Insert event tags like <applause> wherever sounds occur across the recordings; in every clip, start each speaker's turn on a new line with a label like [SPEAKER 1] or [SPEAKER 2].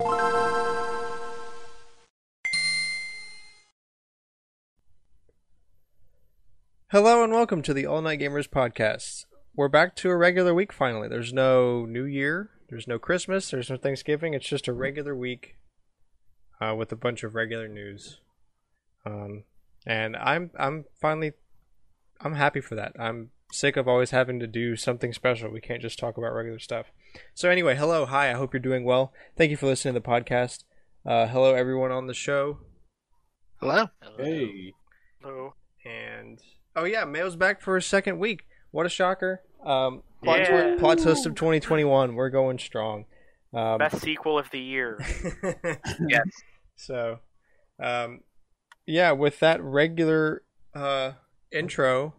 [SPEAKER 1] Hello and welcome to the All Night Gamers podcast. We're back to a regular week finally. There's no New Year, there's no Christmas, there's no Thanksgiving. It's just a regular week uh, with a bunch of regular news. Um, and I'm I'm finally I'm happy for that. I'm sick of always having to do something special. We can't just talk about regular stuff. So anyway, hello, hi. I hope you're doing well. Thank you for listening to the podcast. Uh, hello, everyone on the show.
[SPEAKER 2] Hello.
[SPEAKER 3] Hey.
[SPEAKER 4] Hello.
[SPEAKER 1] And oh yeah, Mayo's back for a second week. What a shocker! Um, plot,
[SPEAKER 4] Yeah.
[SPEAKER 1] plot twist of 2021. We're going strong. Um,
[SPEAKER 4] Best sequel of the year. <laughs> <laughs>
[SPEAKER 2] Yes.
[SPEAKER 1] So, um, yeah, with that regular uh, intro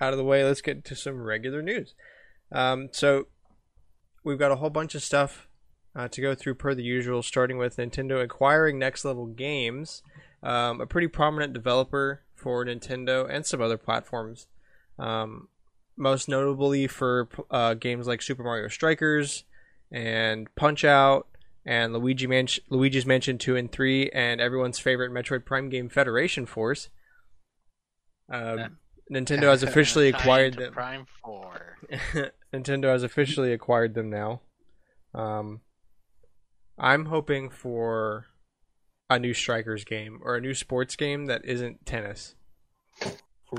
[SPEAKER 1] out of the way, let's get to some regular news. Um, so, we've got a whole bunch of stuff uh, to go through per the usual, starting with Nintendo acquiring Next Level Games, um, a pretty prominent developer for Nintendo and some other platforms. Um, most notably for uh, games like Super Mario Strikers and Punch Out and Luigi Manch- Luigi's Mansion 2 and 3 and everyone's favorite Metroid Prime game Federation Force. Um, Nintendo has officially acquired them.
[SPEAKER 2] Prime Four. <laughs>
[SPEAKER 1] Nintendo has officially acquired them now. Um, I'm hoping for a new Strikers game or a new sports game that isn't tennis.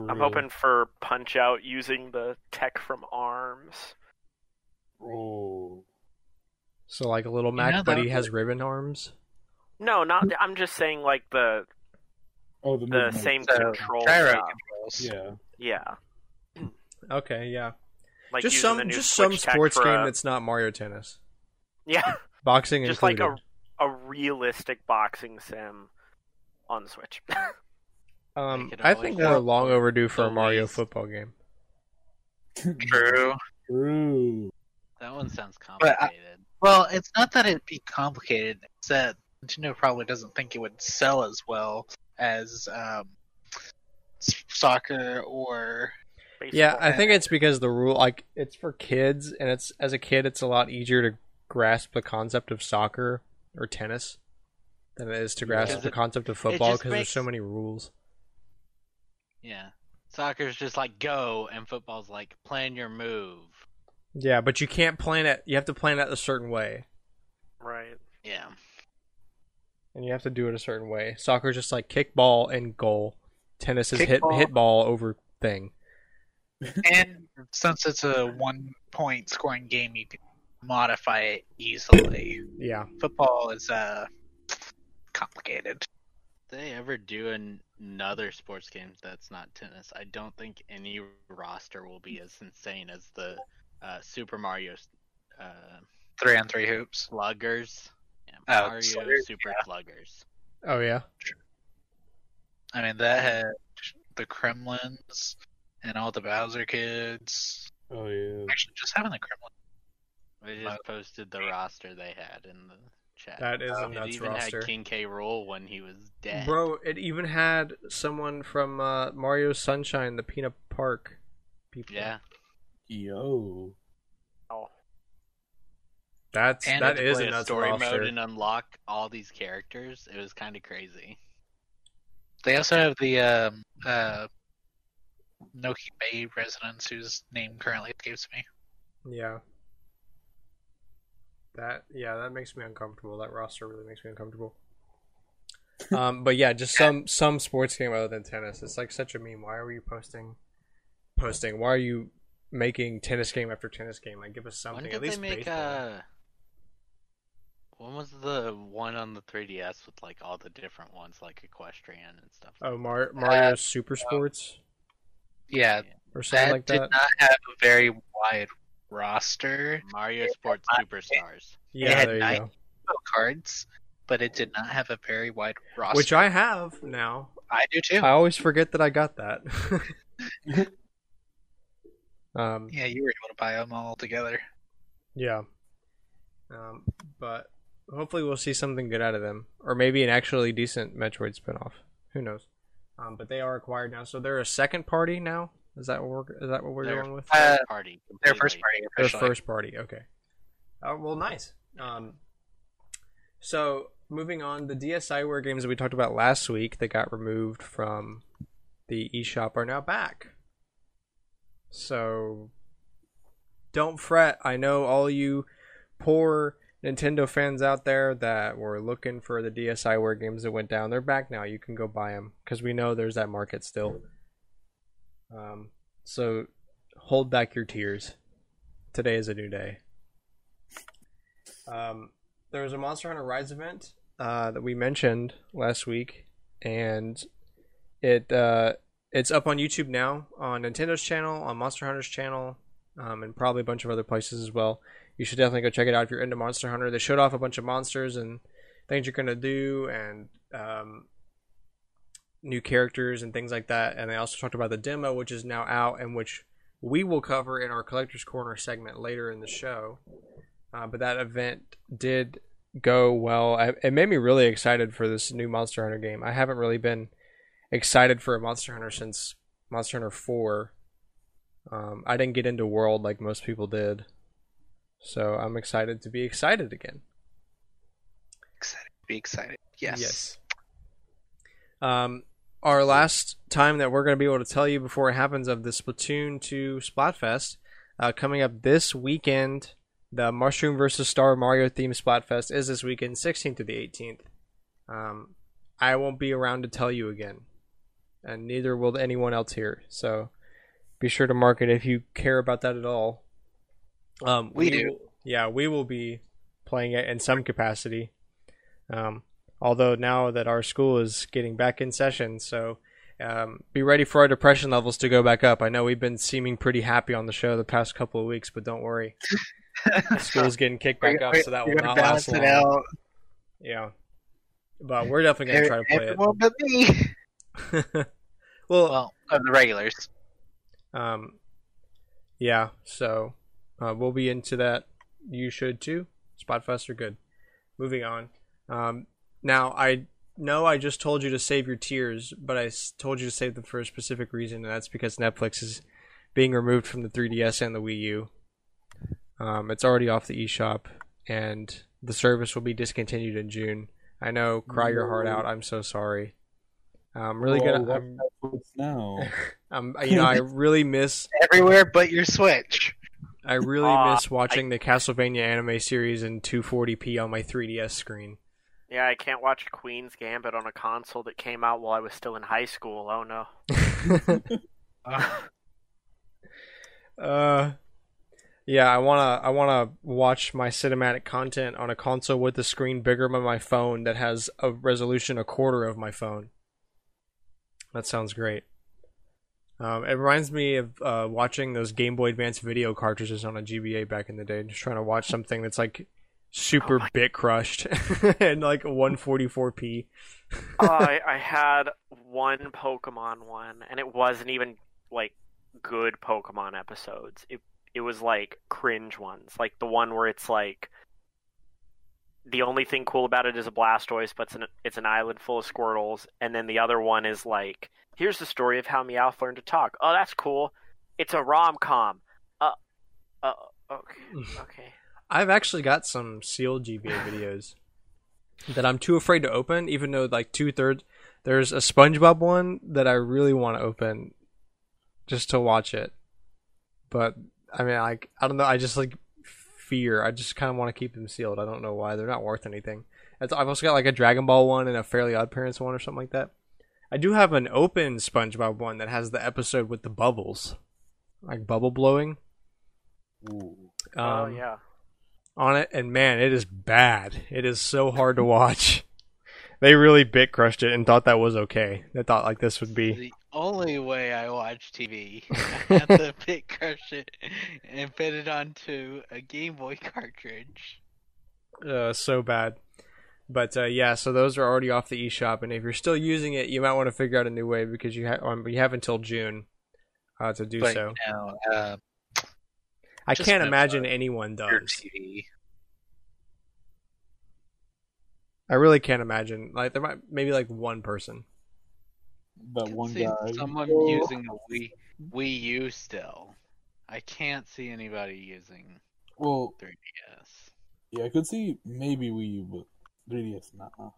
[SPEAKER 4] I'm hoping for Punch Out using the tech from ARMS.
[SPEAKER 3] Oh.
[SPEAKER 1] So like a little
[SPEAKER 2] You
[SPEAKER 1] Mac,
[SPEAKER 2] know,
[SPEAKER 1] but he has ribbon arms.
[SPEAKER 4] No, not. I'm just saying like the
[SPEAKER 3] Oh, the,
[SPEAKER 4] the same
[SPEAKER 2] So,
[SPEAKER 4] control.
[SPEAKER 2] gyro
[SPEAKER 4] stuff.
[SPEAKER 2] controls.
[SPEAKER 3] Yeah.
[SPEAKER 4] Yeah,
[SPEAKER 1] Okay, yeah.
[SPEAKER 4] like
[SPEAKER 1] just some just some
[SPEAKER 4] Switch tech
[SPEAKER 1] sports game
[SPEAKER 4] a-
[SPEAKER 1] that's not Mario Tennis.
[SPEAKER 4] yeah, <laughs>
[SPEAKER 1] Boxing
[SPEAKER 4] just like
[SPEAKER 1] included.
[SPEAKER 4] a a realistic boxing sim on the Switch. <laughs>
[SPEAKER 1] um, I think we're long overdue for a Mario
[SPEAKER 2] least.
[SPEAKER 1] football game.
[SPEAKER 2] True.
[SPEAKER 3] True.
[SPEAKER 5] That one sounds
[SPEAKER 2] But I-
[SPEAKER 5] complicated.
[SPEAKER 2] Well, it's not that it'd be complicated. It's that Nintendo probably doesn't think it would sell as well as um, soccer or
[SPEAKER 1] Yeah, I think it's because the rule like it's for kids and it's as a kid it's a lot easier to grasp the concept of soccer or tennis than it is to grasp
[SPEAKER 5] Because
[SPEAKER 1] the
[SPEAKER 5] it-
[SPEAKER 1] concept of football
[SPEAKER 5] just
[SPEAKER 1] because there's so many rules.
[SPEAKER 5] yeah. Soccer's just like go, and football's like plan your move.
[SPEAKER 1] Yeah, but you can't plan it. You have to plan it a certain way,
[SPEAKER 4] right.
[SPEAKER 5] Yeah.
[SPEAKER 1] And you have to do it a certain way. Soccer's just like kick ball and goal. Tennis is
[SPEAKER 2] Kick
[SPEAKER 1] hit
[SPEAKER 2] ball.
[SPEAKER 1] hit ball over thing. <laughs>
[SPEAKER 2] and since it's a one point scoring game, you can modify it easily.
[SPEAKER 1] Yeah,
[SPEAKER 2] Football is uh complicated.
[SPEAKER 5] If they ever do an- another sports game that's not tennis, I don't think any roster will be as insane as the uh, Super Mario uh,
[SPEAKER 2] Three on three hoops.
[SPEAKER 5] Sluggers. Yeah,
[SPEAKER 2] Oh,
[SPEAKER 5] Mario Super
[SPEAKER 2] yeah.
[SPEAKER 5] Sluggers.
[SPEAKER 1] Oh yeah.
[SPEAKER 2] I mean that had the Kremlings and all the Bowser kids.
[SPEAKER 3] Oh yeah.
[SPEAKER 2] Actually, just having the Kremling.
[SPEAKER 5] They just posted the roster they had in the chat.
[SPEAKER 1] That is a
[SPEAKER 5] it
[SPEAKER 1] nuts
[SPEAKER 5] even
[SPEAKER 1] roster.
[SPEAKER 5] had King K. Rool when he was dead.
[SPEAKER 1] Bro, it even had someone from uh, Mario Sunshine, the Peanut Park people.
[SPEAKER 5] Yeah.
[SPEAKER 3] Yo.
[SPEAKER 1] That's
[SPEAKER 2] And
[SPEAKER 1] that is a
[SPEAKER 5] a story mode and unlock all these characters. It was kind of crazy.
[SPEAKER 2] They also have the um, uh, Noki Bay residents whose name currently escapes me.
[SPEAKER 1] Yeah. That yeah, that makes me uncomfortable. That roster really makes me uncomfortable. <laughs> um, but yeah, just some some sports game other than tennis. It's like such a meme. Why are you posting posting? Why are you making tennis game after tennis game? Like give us something.
[SPEAKER 5] when
[SPEAKER 1] At least
[SPEAKER 5] they make
[SPEAKER 1] baseball.
[SPEAKER 5] uh when was the one on the 3DS with like all the different ones like equestrian and stuff?
[SPEAKER 1] Oh, Mar- Mario Super Sports
[SPEAKER 2] Yeah,
[SPEAKER 1] or something
[SPEAKER 2] that
[SPEAKER 1] like
[SPEAKER 2] did not have a very wide roster
[SPEAKER 5] Mario Sports Superstars.
[SPEAKER 1] Yeah,
[SPEAKER 2] had
[SPEAKER 1] there you
[SPEAKER 2] nine-
[SPEAKER 1] go.
[SPEAKER 2] cards, but it did not have a very wide roster.
[SPEAKER 1] Which I have now.
[SPEAKER 2] I do too.
[SPEAKER 1] I always forget that I got that. <laughs> um,
[SPEAKER 2] yeah, you were able to buy them all together.
[SPEAKER 1] Yeah. Um, but hopefully we'll see something good out of them, or maybe an actually decent Metroid spinoff. Who knows? Um, but they are acquired now, so they're a second party now. Is that what we're is that what we're
[SPEAKER 5] Their
[SPEAKER 1] going with?
[SPEAKER 2] Uh,
[SPEAKER 5] first party.
[SPEAKER 2] Their first
[SPEAKER 5] completely.
[SPEAKER 2] party
[SPEAKER 1] Their
[SPEAKER 2] officially.
[SPEAKER 1] first party. Okay. Uh, well, nice. Um, So moving on, the DSiWare games that we talked about last week that got removed from the eShop are now back. So don't fret. I know all you poor Nintendo fans out there that were looking for the DSiWare games that went down. They're back now. You can go buy them because we know there's that market still. Um, so hold back your tears. Today is a new day. Um, there was a Monster Hunter Rise event uh, that we mentioned last week, and it uh, it's up on YouTube now on Nintendo's channel, on Monster Hunter's channel, um, and probably a bunch of other places as well. You should definitely go check it out if you're into Monster Hunter. They showed off a bunch of monsters and things you're gonna do, and um, new characters and things like that. And they also talked about the demo, which is now out and which we will cover in our collector's corner segment later in the show. Uh, but that event did go well. I, it made me really excited for this new Monster Hunter game. I haven't really been excited for a Monster Hunter since Monster Hunter 4. Um, I didn't get into World like most people did. So I'm excited to be excited again.
[SPEAKER 2] Excited. Be excited. Yes.
[SPEAKER 1] Yes. Um, our last time that we're going to be able to tell you before it happens of the Splatoon 2 Splatfest uh, coming up this weekend. The Mushroom vs. Star Mario themed Splatfest is this weekend, 16th to the 18th. Um, I won't be around to tell you again, and neither will anyone else here. So be sure to mark it if you care about that at all. Um,
[SPEAKER 2] We do.
[SPEAKER 1] will- yeah, we will be playing it in some capacity. Um, although now that our school is getting back in session, so um, be ready for our depression levels to go back up. I know we've been seeming pretty happy on the show the past couple of weeks, but don't worry, <laughs> school's getting kicked back up, so that will
[SPEAKER 2] We're
[SPEAKER 1] not
[SPEAKER 2] gonna
[SPEAKER 1] last
[SPEAKER 2] it
[SPEAKER 1] long.
[SPEAKER 2] out.
[SPEAKER 1] Yeah, but we're definitely gonna try to play
[SPEAKER 2] Everyone but me.
[SPEAKER 1] it. <laughs> well,
[SPEAKER 2] Well, of the regulars.
[SPEAKER 1] um, yeah, so uh, we'll be into that. You should too. Splatfest are good. Moving on. Um, now I know I just told you to save your tears, but I told you to save them for a specific reason, and that's because Netflix is being removed from the 3DS and the Wii U. Um, it's already off the eShop, and the service will be discontinued in June. I know, cry your heart out. I'm so sorry. I'm really
[SPEAKER 3] Well,
[SPEAKER 1] gonna. I'm,
[SPEAKER 3] now. <laughs>
[SPEAKER 1] I'm, you know, I <laughs> really miss
[SPEAKER 2] Everywhere but your Switch.
[SPEAKER 1] I really
[SPEAKER 4] Aw,
[SPEAKER 1] miss watching the Castlevania anime series in 240p on my 3DS screen.
[SPEAKER 4] Yeah, I can't watch Queen's Gambit on a console that came out while I was still in high school. Oh no. <laughs> <laughs>
[SPEAKER 1] uh, yeah, I wanna I wanna watch my cinematic content on a console with the screen bigger than my phone that has a resolution a quarter of my phone. That sounds great. Um, it reminds me of uh, watching those Game Boy Advance video cartridges on a GBA back in the day. Just trying to watch something that's like super
[SPEAKER 4] Oh
[SPEAKER 1] bit crushed <laughs> and like 144p.
[SPEAKER 4] Oh, <laughs> I, I had one Pokemon one, and it wasn't even like good Pokemon episodes. It it was like cringe ones, like the one where it's like the only thing cool about it is a Blastoise, but it's an it's an island full of Squirtles, and then the other one is like here's the story of how Meowth learned to talk. Oh, that's cool. It's a rom com. Uh, uh, okay, okay.
[SPEAKER 1] I've actually got some sealed GBA <laughs> videos that I'm too afraid to open, even though like two thirds. There's a SpongeBob one that I really want to open, just to watch it. But I mean, like I don't know. I just like fear. I just kind of want to keep them sealed. I don't know why. They're not worth anything. I've also got like a Dragon Ball one and a Fairly Odd Parents one or something like that. I do have an open SpongeBob one that has the episode with the bubbles, like bubble blowing.
[SPEAKER 3] Ooh.
[SPEAKER 4] oh
[SPEAKER 1] Um,
[SPEAKER 4] yeah.
[SPEAKER 1] on it, and man, it is bad. It is so hard to watch. They really bit crushed it and thought that was okay. They thought like this would be.
[SPEAKER 2] Only way I watch TV, I <laughs> have to pick crush it and fit it onto a Game Boy cartridge.
[SPEAKER 1] uh, so bad. But uh, yeah, so those are already off the eShop, and if you're still using it, you might want to figure out a new way because you, ha- um, you have until June uh, to do
[SPEAKER 2] But
[SPEAKER 1] so.
[SPEAKER 2] know, uh,
[SPEAKER 1] I can't imagine anyone does.
[SPEAKER 2] TV.
[SPEAKER 1] I really can't imagine. Like there might maybe like one person.
[SPEAKER 3] That
[SPEAKER 2] can
[SPEAKER 3] one
[SPEAKER 2] see
[SPEAKER 3] guy.
[SPEAKER 2] Someone
[SPEAKER 3] Oh.
[SPEAKER 2] using a Wii Wii U still. I can't see anybody using
[SPEAKER 3] Well,
[SPEAKER 2] 3DS.
[SPEAKER 3] yeah, I could see maybe Wii U, but 3DS, nah.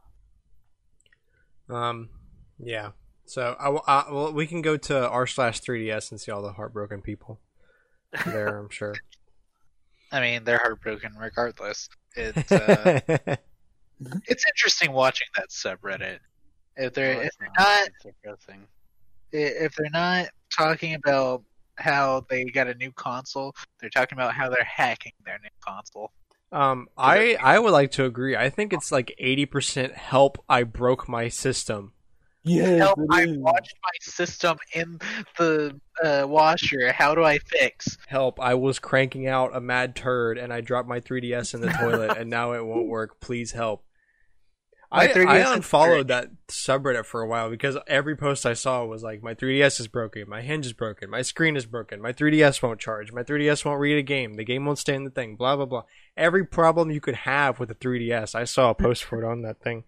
[SPEAKER 1] Um, yeah. So I, will- I well, we can go to r slash 3ds and see all the heartbroken people there. I'm sure. <laughs>
[SPEAKER 2] I mean, they're heartbroken regardless. It's uh, <laughs> it's interesting watching that subreddit. If they're
[SPEAKER 5] No,
[SPEAKER 2] if
[SPEAKER 5] it's
[SPEAKER 2] they're
[SPEAKER 5] not.
[SPEAKER 2] not if they're not talking about how they got a new console, they're talking about how they're hacking their new console.
[SPEAKER 1] um, I I would like to agree. I think it's like 80% help. I broke my system.
[SPEAKER 3] Yeah,
[SPEAKER 2] Help! I
[SPEAKER 3] is.
[SPEAKER 2] watched my system in the uh, washer. How do I fix?
[SPEAKER 1] Help! I was cranking out a mad turd and I dropped my 3ds in the toilet and now it won't work. Please help.
[SPEAKER 2] My
[SPEAKER 1] I,
[SPEAKER 2] 3DS
[SPEAKER 1] I unfollowed that subreddit for a while because every post I saw was like, my 3DS is broken, my hinge is broken, my screen is broken, my 3DS won't charge, my 3DS won't read a game, the game won't stay in the thing, blah blah blah. Every problem you could have with a 3DS, I saw a post for it on that thing.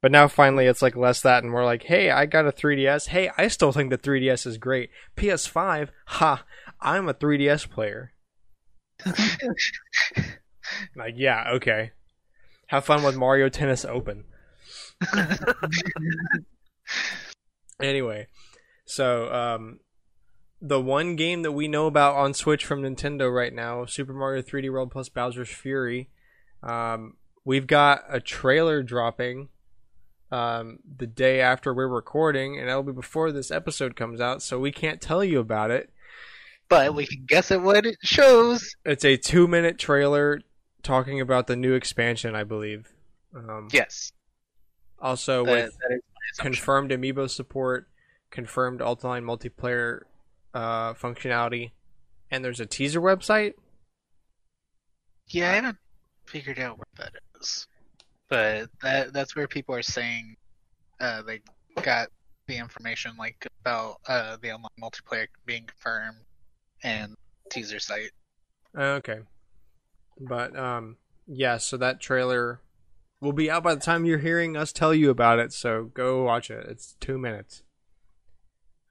[SPEAKER 1] But now finally it's like less that and we're like, hey, I got a 3DS. Hey, I still think the 3DS is great. PS5, ha, I'm a 3DS player. <laughs> Like, yeah, okay. Have fun with Mario Tennis Open. Anyway, so um, the one game that we know about on Switch from Nintendo right now, Super Mario 3D World plus Bowser's Fury, um, we've got a trailer dropping um, the day after we're recording, and that'll be before this episode comes out, so we can't tell you about it.
[SPEAKER 2] but we can guess at what it shows.
[SPEAKER 1] It's a two-minute trailer talking about the new expansion, I believe. Um,
[SPEAKER 2] Yes,
[SPEAKER 1] Also,
[SPEAKER 2] that,
[SPEAKER 1] with
[SPEAKER 2] that is my assumption.
[SPEAKER 1] confirmed amiibo support, confirmed Ultiline multiplayer uh, functionality, and there's a teaser website.
[SPEAKER 2] Yeah, I haven't figured out where that is, but that that's where people are saying uh, they got the information like about uh, the online multiplayer being confirmed and teaser site.
[SPEAKER 1] Okay, but um, yeah. So that trailer will be out by the time you're hearing us tell you about it. So go watch it. It's two minutes.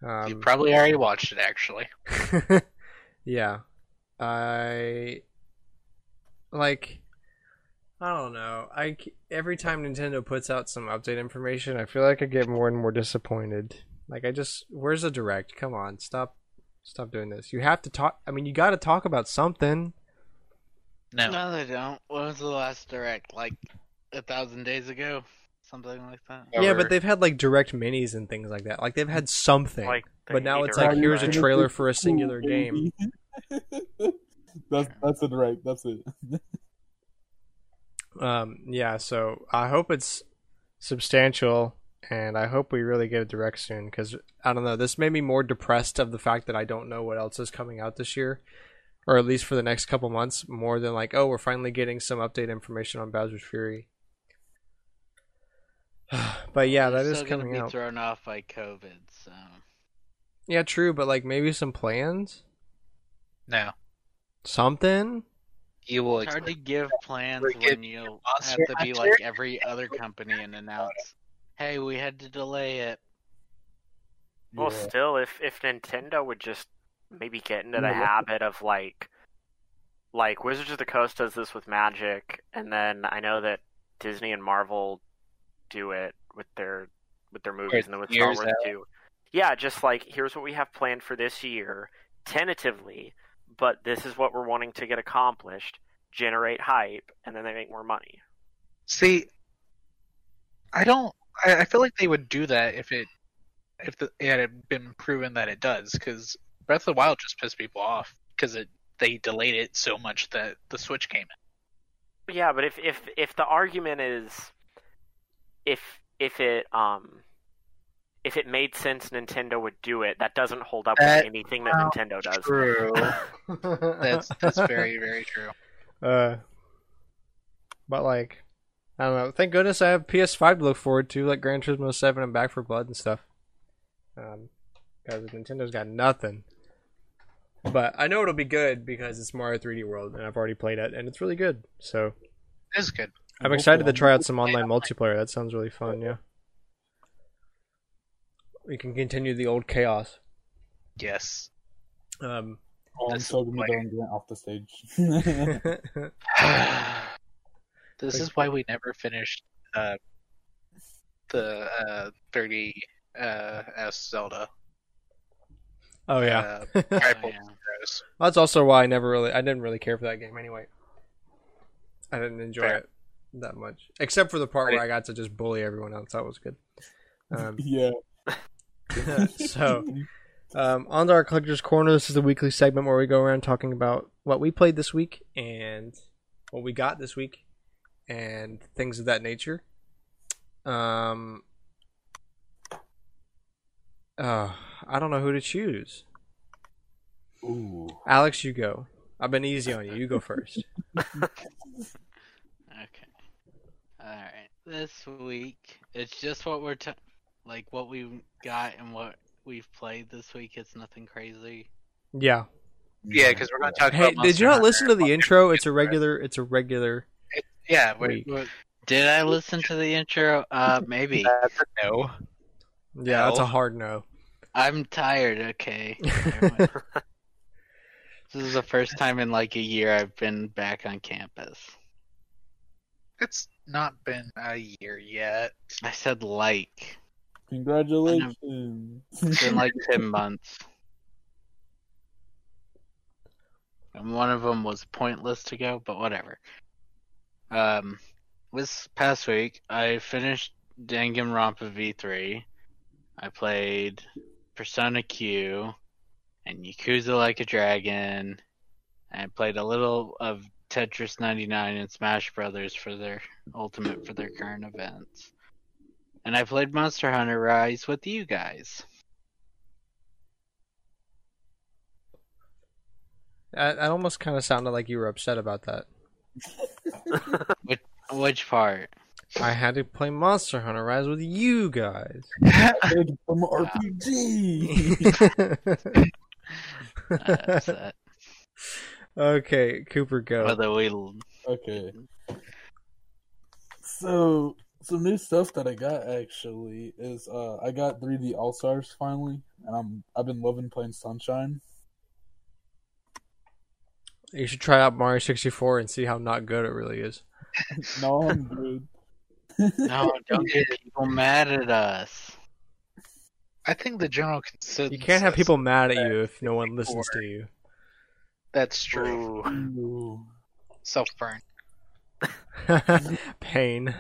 [SPEAKER 2] you
[SPEAKER 1] Um,
[SPEAKER 2] probably already watched it, actually. <laughs>
[SPEAKER 1] yeah, I like. I don't know. I every time Nintendo puts out some update information, I feel like I get more and more disappointed. Like I just, where's the direct? Come on, stop, stop doing this. You have to talk. I mean, you got to talk about something.
[SPEAKER 2] No,
[SPEAKER 5] No, they don't. When was the last direct? Like a thousand days ago? Something like that?
[SPEAKER 1] Yeah,
[SPEAKER 2] Or-
[SPEAKER 1] but they've had like direct minis and things like that. Like they've had something.
[SPEAKER 4] Like, the
[SPEAKER 1] but now
[SPEAKER 4] Hater
[SPEAKER 1] it's like
[SPEAKER 4] Direct.
[SPEAKER 1] here's a trailer for a singular <laughs> game.
[SPEAKER 3] that's that's it, right? That's it. <laughs>
[SPEAKER 1] Um, yeah, so I hope it's substantial, and I hope we really get a direct soon. Because I don't know, this made me more depressed of the fact that I don't know what else is coming out this year, or at least for the next couple months, more than like, oh, we're finally getting some update information on Bowser's Fury. <sighs> but yeah, that
[SPEAKER 5] They're
[SPEAKER 1] is
[SPEAKER 5] gonna
[SPEAKER 1] coming
[SPEAKER 5] be
[SPEAKER 1] out.
[SPEAKER 5] thrown off by COVID, so
[SPEAKER 1] Yeah, true, but like maybe some plans,
[SPEAKER 2] no,
[SPEAKER 1] something.
[SPEAKER 2] you will.
[SPEAKER 5] it's hard to give plans when
[SPEAKER 2] getting
[SPEAKER 5] you have to be
[SPEAKER 2] Hunter.
[SPEAKER 5] like every other company and announce, "Hey, we had to delay it."
[SPEAKER 4] Well,
[SPEAKER 3] Yeah.
[SPEAKER 4] still, if if Nintendo would just maybe get into the habit of like, like Wizards of the Coast does this with Magic, and then I know that Disney and Marvel do it with their with their movies, and then with Star Wars
[SPEAKER 2] out.
[SPEAKER 4] too. Yeah, just like here's what we have planned for this year, tentatively, but this is what we're wanting to get accomplished. Generate hype, and then they make more money.
[SPEAKER 2] See, I don't. I, I feel like they would do that if it if the, it had been proven that it does. Because Breath of the Wild just pissed people off because it they delayed it so much that the Switch came in.
[SPEAKER 4] Yeah, but if if if the argument is if if it um if it made sense Nintendo would do it, that doesn't hold up
[SPEAKER 2] That-
[SPEAKER 4] with anything that
[SPEAKER 2] well,
[SPEAKER 4] Nintendo does.
[SPEAKER 2] True. <laughs> that's that's very very true.
[SPEAKER 1] Uh, but like, I don't know. Thank goodness I have PS5 to look forward to, like Gran Turismo 7 and Back 4 Blood and stuff. Um, because Nintendo's got nothing. But I know it'll be good because it's Mario 3D World, and I've already played it, and it's really good. So
[SPEAKER 2] It is good.
[SPEAKER 1] I'm excited to try out some online multiplayer. That sounds really fun. Yeah, we can continue the old chaos.
[SPEAKER 2] Yes.
[SPEAKER 1] Um,
[SPEAKER 3] Oh, I'm
[SPEAKER 2] This
[SPEAKER 3] so
[SPEAKER 2] is
[SPEAKER 3] gonna
[SPEAKER 2] like-
[SPEAKER 3] go and off the stage. <laughs> <sighs>
[SPEAKER 2] this is why we never finished uh, the uh, 30 uh, S Zelda.
[SPEAKER 1] Oh yeah,
[SPEAKER 2] Uh, <laughs>
[SPEAKER 5] Oh, yeah.
[SPEAKER 1] That's also why I never really, I didn't really care for that game anyway. I didn't enjoy
[SPEAKER 2] Fair.
[SPEAKER 1] it that much, except for the part where I got to just bully everyone else. That was good. Um, <laughs>
[SPEAKER 3] Yeah. <laughs>
[SPEAKER 1] so, um, on to our collector's corner. This is the weekly segment where we go around talking about what we played this week and what we got this week and things of that nature. Um, uh, I don't know who to choose.
[SPEAKER 3] Ooh.
[SPEAKER 1] Alex, you go. I've been easy on you. You go first. <laughs>
[SPEAKER 5] Okay. All right. This week, it's just what we're t- like what we got and what we've played this week. It's nothing crazy.
[SPEAKER 1] Yeah.
[SPEAKER 2] Yeah, because we're going to talk
[SPEAKER 1] Hey,
[SPEAKER 2] about.
[SPEAKER 1] did you not
[SPEAKER 2] Hunter
[SPEAKER 1] listen to the
[SPEAKER 2] what-
[SPEAKER 1] intro? It's a regular. It's a regular.
[SPEAKER 2] Yeah, we're,
[SPEAKER 1] week.
[SPEAKER 2] we're,
[SPEAKER 5] Did I listen to the intro? Uh, maybe.
[SPEAKER 2] that's a no.
[SPEAKER 1] Yeah, that's a hard no.
[SPEAKER 5] I'm tired. Okay. <laughs> this is the first time in like a year I've been back on campus.
[SPEAKER 2] It's not been a year yet.
[SPEAKER 5] I said like.
[SPEAKER 3] Congratulations.
[SPEAKER 5] It's been like <laughs> ten months. And one of them was pointless to go, but whatever. Um, this past week I finished Danganronpa V3. I played Persona Q and Yakuza Like a Dragon. And I played a little of Tetris 99 and Smash Brothers for their ultimate for their current events. And I played Monster Hunter Rise with you guys.
[SPEAKER 1] That, that almost kind of sounded like you were upset about that. <laughs>
[SPEAKER 5] Which part?
[SPEAKER 1] I had to play Monster Hunter Rise with you guys.
[SPEAKER 3] Good from RPG.
[SPEAKER 5] Uh,
[SPEAKER 1] okay, Cooper, go.
[SPEAKER 5] Whether we
[SPEAKER 3] Okay. So some new stuff that I got actually is uh I got 3D All Stars finally, and I'm I've been loving playing Sunshine.
[SPEAKER 1] You should try out Mario 64 and see how not good it really is. <laughs>
[SPEAKER 3] no, I'm good.
[SPEAKER 5] No, don't get <laughs> people mad at us.
[SPEAKER 2] I think the general consensus.
[SPEAKER 1] You can't have people mad at you if no one listens to you.
[SPEAKER 2] That's true.
[SPEAKER 4] Ooh.
[SPEAKER 3] Ooh.
[SPEAKER 2] Self burn. <laughs>
[SPEAKER 1] Pain.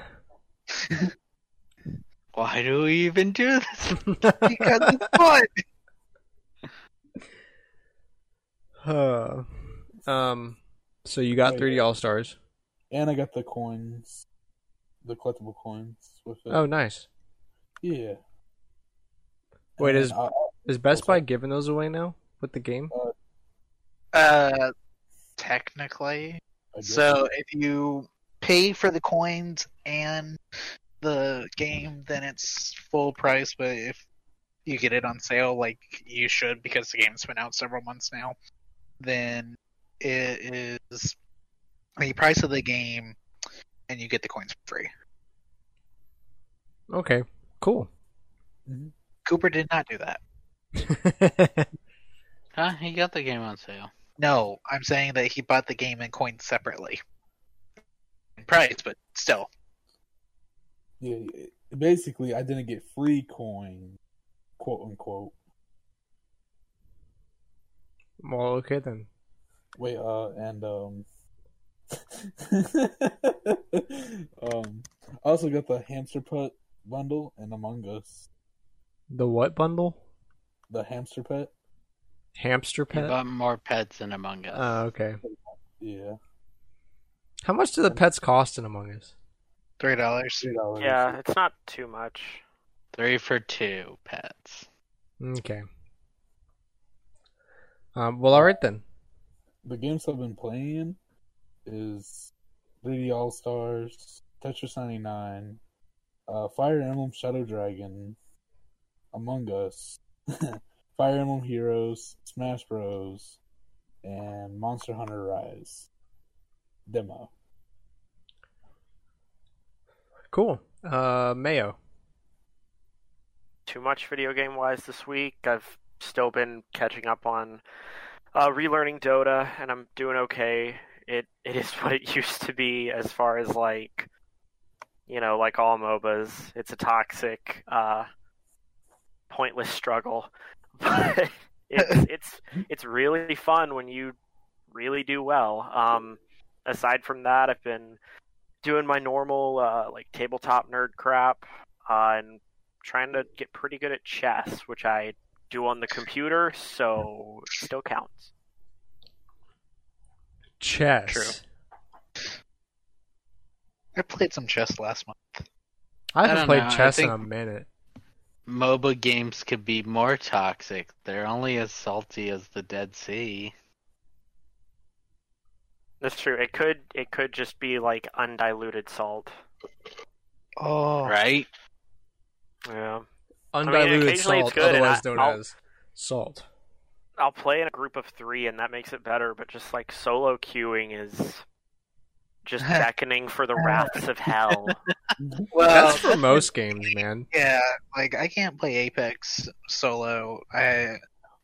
[SPEAKER 5] Why do we even do this? <laughs>
[SPEAKER 2] Because it's fun.
[SPEAKER 1] Uh, um, so you got
[SPEAKER 3] Wait.
[SPEAKER 1] 3D All Stars.
[SPEAKER 3] And I got the coins, the collectible coins with it.
[SPEAKER 1] Oh, nice.
[SPEAKER 3] yeah.
[SPEAKER 1] Wait,
[SPEAKER 3] And
[SPEAKER 1] is
[SPEAKER 3] I-
[SPEAKER 1] is Best Buy giving those away now with the game?
[SPEAKER 2] Uh, technically. So if you pay for the coins and the game, then it's full price. But if you get it on sale, like you should, because the game's been out several months now, then it is the price of the game, and you get the coins free.
[SPEAKER 1] Okay, cool.
[SPEAKER 2] Cooper did not do that. <laughs>
[SPEAKER 5] Huh? He got the game on sale.
[SPEAKER 2] No, I'm saying that he bought the game and coins separately. In price, but still.
[SPEAKER 3] Yeah, basically, I didn't get free coin, quote unquote.
[SPEAKER 1] well, okay then.
[SPEAKER 3] Wait, uh, and um, <laughs> um, I also got the hamster pet bundle and Among Us.
[SPEAKER 1] The what bundle?
[SPEAKER 3] The hamster pet,
[SPEAKER 1] Hamster
[SPEAKER 5] pet.
[SPEAKER 1] pet.
[SPEAKER 5] bought more pets in Among Us.
[SPEAKER 1] Oh, okay.
[SPEAKER 3] yeah,
[SPEAKER 1] How much do the pets cost in Among Us?
[SPEAKER 2] Three dollars.
[SPEAKER 3] three dollars.
[SPEAKER 4] Yeah, it's not too much.
[SPEAKER 5] Three for two pets.
[SPEAKER 1] Okay. Um, well, all right then.
[SPEAKER 3] The games I've been playing is 3D All Stars, Tetris 99, uh, Fire Emblem Shadow Dragon, Among Us, <laughs> Fire Emblem Heroes, Smash Bros, and Monster Hunter Rise demo.
[SPEAKER 1] Cool. Uh, Mayo.
[SPEAKER 4] Too much video game wise this week. I've still been catching up on uh, relearning Dota, and I'm doing okay. It it is <laughs> what it used to be as far as like you know, like all MOBAs, it's a toxic, uh, pointless struggle. <laughs> But it's <laughs> it's it's really fun when you really do well. Um, aside from that, I've been doing my normal uh, like tabletop nerd crap uh, and trying to get pretty good at chess, which I do on the computer, so it still counts.
[SPEAKER 1] Chess.
[SPEAKER 2] True. I played some chess last month.
[SPEAKER 1] I
[SPEAKER 5] I
[SPEAKER 1] haven't
[SPEAKER 5] don't
[SPEAKER 1] played
[SPEAKER 5] know,
[SPEAKER 1] chess in a minute.
[SPEAKER 5] MOBA games could be more toxic. They're only as salty as the Dead Sea.
[SPEAKER 4] That's true. It could it could just be like undiluted salt.
[SPEAKER 2] Oh,
[SPEAKER 5] Right?
[SPEAKER 4] Yeah.
[SPEAKER 1] Undiluted
[SPEAKER 4] occasionally it's
[SPEAKER 1] salt, otherwise known as salt.
[SPEAKER 4] I'll play in a group of three, and that makes it better. But just like solo queuing is just <laughs> beckoning for the wraths of hell.
[SPEAKER 2] well, <laughs>
[SPEAKER 1] That's for most games, man.
[SPEAKER 2] yeah. Like I can't play Apex solo. I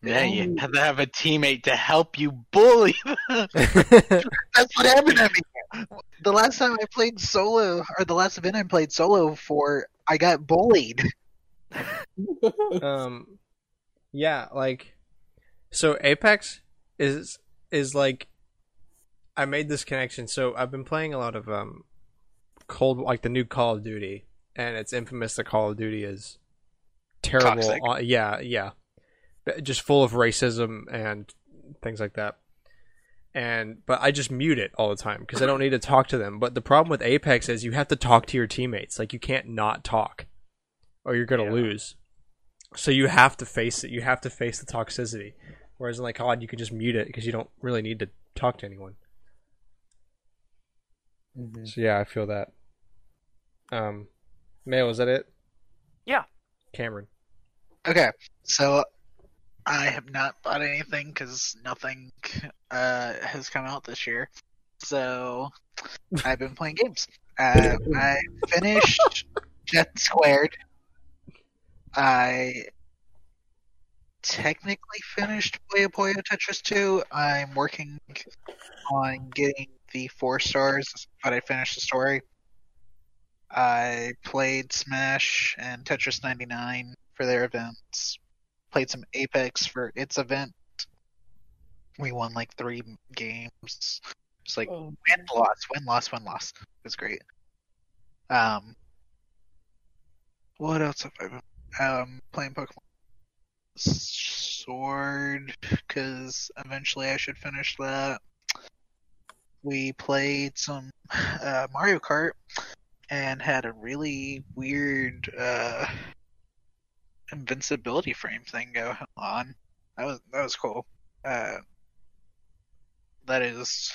[SPEAKER 5] Yeah, you have to have a teammate to help you bully <laughs>
[SPEAKER 2] that's what happened to me. The last time I played solo, or the last event I played solo for, I got bullied.
[SPEAKER 1] um, yeah, like so Apex is is like I made this connection. So I've been playing a lot of um cold like the new Call of Duty, and it's infamous that Call of Duty is terrible. Uh, yeah, yeah, just full of racism and things like that. And but I just mute it all the time because I don't need to talk to them. But the problem with Apex is you have to talk to your teammates. Like you can't not talk, or you're gonna
[SPEAKER 4] Yeah.
[SPEAKER 1] lose. So you have to face it. You have to face the toxicity. Whereas in like COD, you can just mute it because you don't really need to talk to anyone.
[SPEAKER 3] Mhm.
[SPEAKER 1] So yeah, I feel that. Um, Mail, is that it?
[SPEAKER 4] Yeah.
[SPEAKER 1] Cameron.
[SPEAKER 2] Okay, so I have not bought anything because nothing uh, has come out this year. So I've been playing games. Uh, I finished <laughs> Jet Squared. I technically finished Puyo Puyo Tetris 2. I'm working on getting the four stars, but I finished the story. I played Smash and Tetris 99 for their events. Played some Apex for its event. We won like three games. It's like
[SPEAKER 3] Oh,
[SPEAKER 2] win loss, win loss, win loss. It was great. Um, what else have I been? Um, playing Pokemon Sword because eventually I should finish that. We played some uh, Mario Kart and had a really weird uh, invincibility frame thing go on. That was that was cool. Uh, that is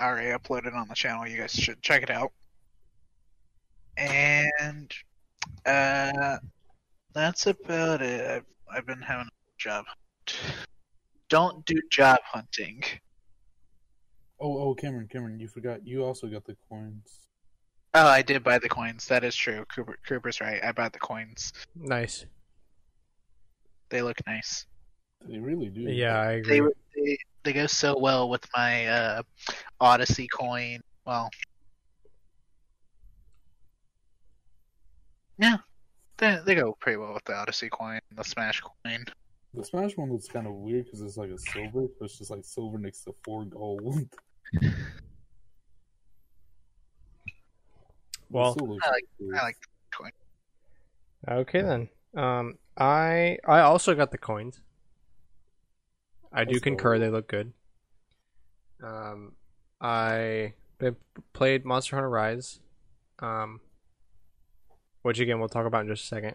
[SPEAKER 2] already uploaded on the channel. You guys should check it out. And uh, that's about it. I've, I've been having a job. hunt. Don't do job hunting.
[SPEAKER 3] oh, oh, Cameron, Cameron, you forgot. You also got the coins.
[SPEAKER 2] Oh, I did buy the coins. That is true. Cooper, Cooper's right. I bought the coins.
[SPEAKER 1] Nice.
[SPEAKER 2] They look nice.
[SPEAKER 3] They really do.
[SPEAKER 1] Yeah, I agree.
[SPEAKER 2] They they they go so well with my uh, Odyssey coin. Well, yeah, they they go pretty well with the Odyssey coin, the Smash coin.
[SPEAKER 3] The Smash one looks kind of weird because it's like a silver, so it's just like silver next to four gold. <laughs>
[SPEAKER 1] Well,
[SPEAKER 2] I like- I like coin.
[SPEAKER 1] okay then. Um, I I also got the coins. I do
[SPEAKER 3] That's
[SPEAKER 1] concur;
[SPEAKER 3] cool.
[SPEAKER 1] they look good. Um, I b- played Monster Hunter Rise, um, which again we'll talk about in just a second.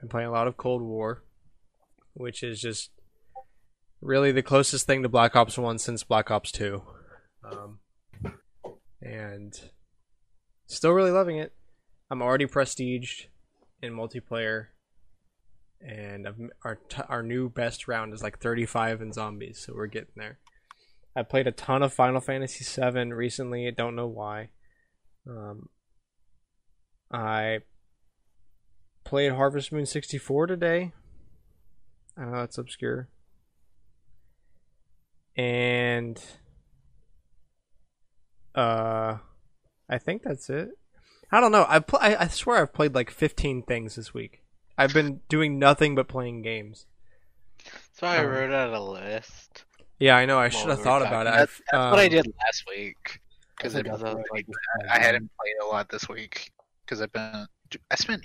[SPEAKER 1] Been playing a lot of Cold War, which is just really the closest thing to Black Ops One since Black Ops Two, um, and still really loving it. I'm already prestiged in multiplayer, and our t- our new best round is like 35 in zombies, so we're getting there. I played a ton of Final Fantasy VII recently. I don't know why. Um, I played Harvest Moon 64 today. I know that's obscure. And uh I think that's it. I don't know. I pl- I, I swear I've played like 15 things this week. I've been doing nothing but playing games.
[SPEAKER 5] So I
[SPEAKER 1] Um,
[SPEAKER 5] wrote out a list.
[SPEAKER 1] Yeah, I know. I should have
[SPEAKER 5] were
[SPEAKER 1] thought about it.
[SPEAKER 2] That's, that's what I
[SPEAKER 1] um,
[SPEAKER 2] did last week because
[SPEAKER 3] I
[SPEAKER 2] it
[SPEAKER 3] think
[SPEAKER 2] was
[SPEAKER 3] I
[SPEAKER 2] uh, like, I hadn't played a lot this week because I've been I spent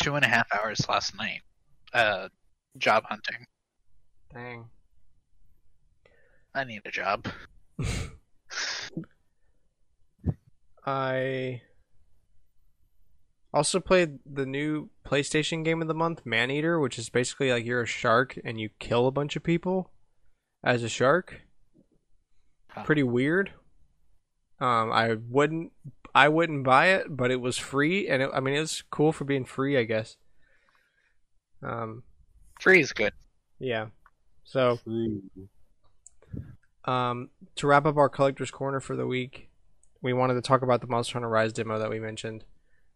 [SPEAKER 2] two and a half hours last night uh job hunting.
[SPEAKER 1] Dang.
[SPEAKER 2] I need a job. <laughs>
[SPEAKER 1] I also played the new PlayStation game of the month, Maneater, which is basically like you're a shark and you kill a bunch of people as a shark.
[SPEAKER 5] Huh.
[SPEAKER 1] Pretty weird. Um, I wouldn't, I wouldn't buy it, but it was free, and it, I mean, it was cool for being free, I guess. Um,
[SPEAKER 2] Free is good.
[SPEAKER 1] yeah. So,
[SPEAKER 3] True.
[SPEAKER 1] um, to wrap up our collector's corner for the week, we wanted to talk about the Monster Hunter Rise demo that we mentioned.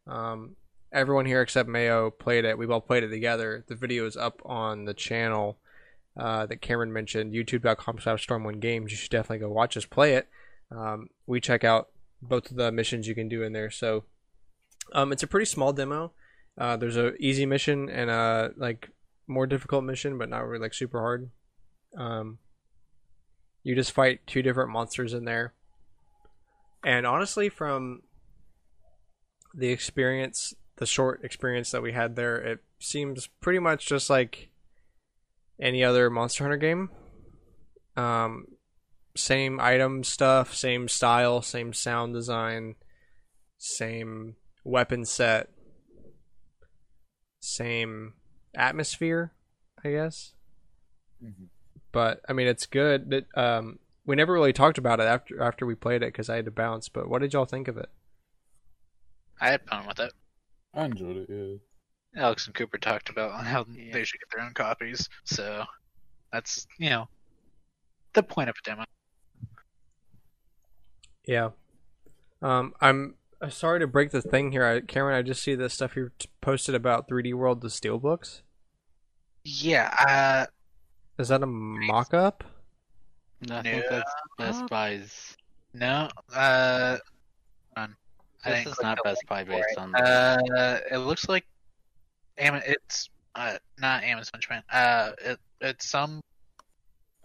[SPEAKER 1] Um, everyone here except Mayo played it. We've all played it together. The video is up on the channel uh, that Cameron mentioned, youtube.com slash storm1 games. You should definitely go watch us play it. Um, we check out both of the missions you can do in there. So um, it's a pretty small demo. Uh, there's a easy mission and a like more difficult mission, but not really like super hard. Um, you just fight two different monsters in there. And honestly, from the experience, the short experience that we had there, it seems pretty much just like any other Monster Hunter game. Um, same item stuff, same style, same sound design, same weapon set, same atmosphere, I guess
[SPEAKER 3] Mhm.
[SPEAKER 1] but I mean it's good. That um, we never really talked about it after after we played it because I had to bounce. But what did y'all think of it?
[SPEAKER 2] I had fun with it.
[SPEAKER 3] I enjoyed it. Yeah.
[SPEAKER 2] Alex and Cooper talked about how
[SPEAKER 5] Yeah.
[SPEAKER 2] they should get their own copies. So that's you know the point of a demo.
[SPEAKER 1] Yeah. Um, I'm uh, sorry to break the thing here, I, Cameron. I just see this stuff you posted about 3D World the Steelbooks.
[SPEAKER 2] Yeah, uh,
[SPEAKER 1] Is that a mock-up?
[SPEAKER 5] No, I think
[SPEAKER 2] No.
[SPEAKER 5] that's Best Buy's.
[SPEAKER 2] no, uh. I
[SPEAKER 5] This
[SPEAKER 2] didn't
[SPEAKER 5] is not Best Buy based
[SPEAKER 2] it.
[SPEAKER 5] on.
[SPEAKER 2] Uh, it looks like Am- it's uh not Amazon Japan. Uh, it it's some.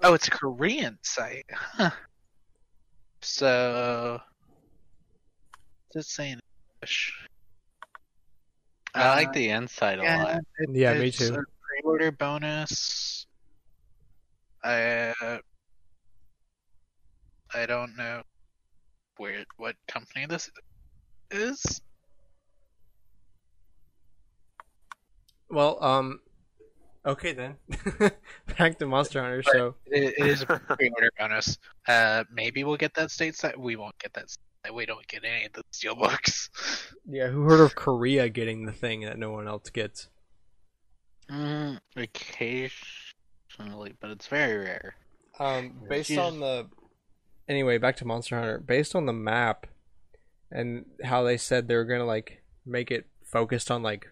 [SPEAKER 2] Oh, it's a Korean site. Huh. So, what's it saying? in English?
[SPEAKER 5] I like
[SPEAKER 2] Uh,
[SPEAKER 5] the inside a lot.
[SPEAKER 2] it-
[SPEAKER 1] Yeah, me too.
[SPEAKER 2] Pre-order bonus. Uh, I don't know where what company this is.
[SPEAKER 1] Well, um, okay then. <laughs> Back to Monster Hunter. So
[SPEAKER 2] It, it is a pre-order bonus. Uh, maybe we'll get that state stateside. We won't get that. stateside. We don't get any of the steelbooks. <laughs>
[SPEAKER 1] yeah, who heard of Korea getting the thing that no one else gets?
[SPEAKER 5] Mm, occasionally, but it's very rare.
[SPEAKER 1] Um, based
[SPEAKER 5] Jesus.
[SPEAKER 1] on the anyway, back to Monster Hunter. Based on the map and how they said they were gonna like make it focused on like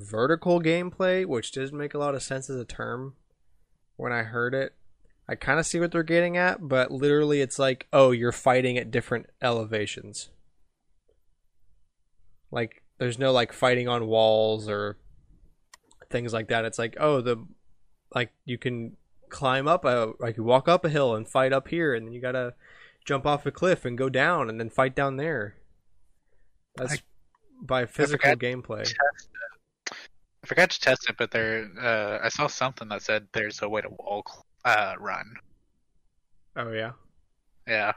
[SPEAKER 1] vertical gameplay, which doesn't make a lot of sense as a term. When I heard it, I kind of see what they're getting at, but literally, it's like, oh, you're fighting at different elevations. Like, there's no like fighting on walls or things like that. It's like, oh, the like you can climb up a like you walk up a hill and fight up here and then you gotta jump off a cliff and go down and then fight down there that's
[SPEAKER 2] I-
[SPEAKER 1] by physical gameplay
[SPEAKER 2] I forgot to test it, but there. Uh, I saw something that said there's a way to wall uh run.
[SPEAKER 1] oh yeah
[SPEAKER 2] Yeah.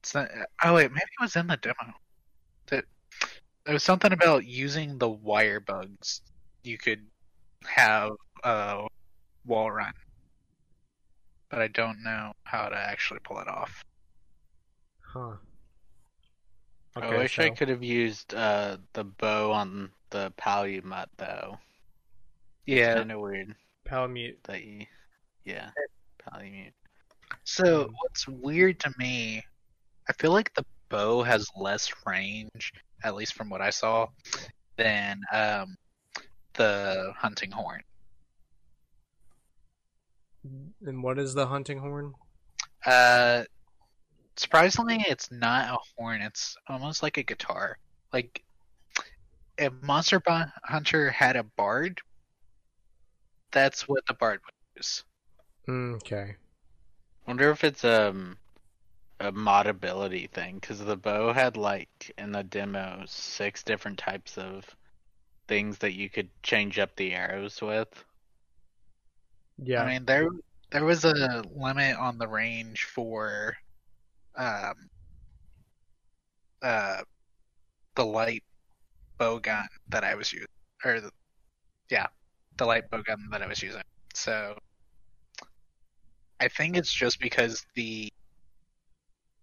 [SPEAKER 2] It's not, oh wait, maybe it was in the demo. That there was something about using the wire bugs. You could have a wall run, but I don't know how to actually pull it off.
[SPEAKER 1] huh
[SPEAKER 5] I wish I could have used uh, the bow on the Palamute though.
[SPEAKER 2] Yeah.
[SPEAKER 5] Kind of weird
[SPEAKER 1] palamute
[SPEAKER 5] that you, yeah, Palamute.
[SPEAKER 2] So
[SPEAKER 1] Um,
[SPEAKER 2] what's weird to me, I feel like the bow has less range, at least from what I saw, than um the hunting horn.
[SPEAKER 1] and what is the hunting horn
[SPEAKER 2] Uh, surprisingly, it's not a horn. It's almost like a guitar. Like if Monster Hunter had a bard, that's what the bard would use.
[SPEAKER 1] Mm, Okay.
[SPEAKER 5] Wonder if it's um a modability thing because the bow had like in the demo six different types of things that you could change up the arrows with.
[SPEAKER 1] Yeah.
[SPEAKER 2] I mean, there there was a limit on the range for um uh the light bow gun that I was using, or the, yeah, the light bow gun that I was using. So I think it's just because the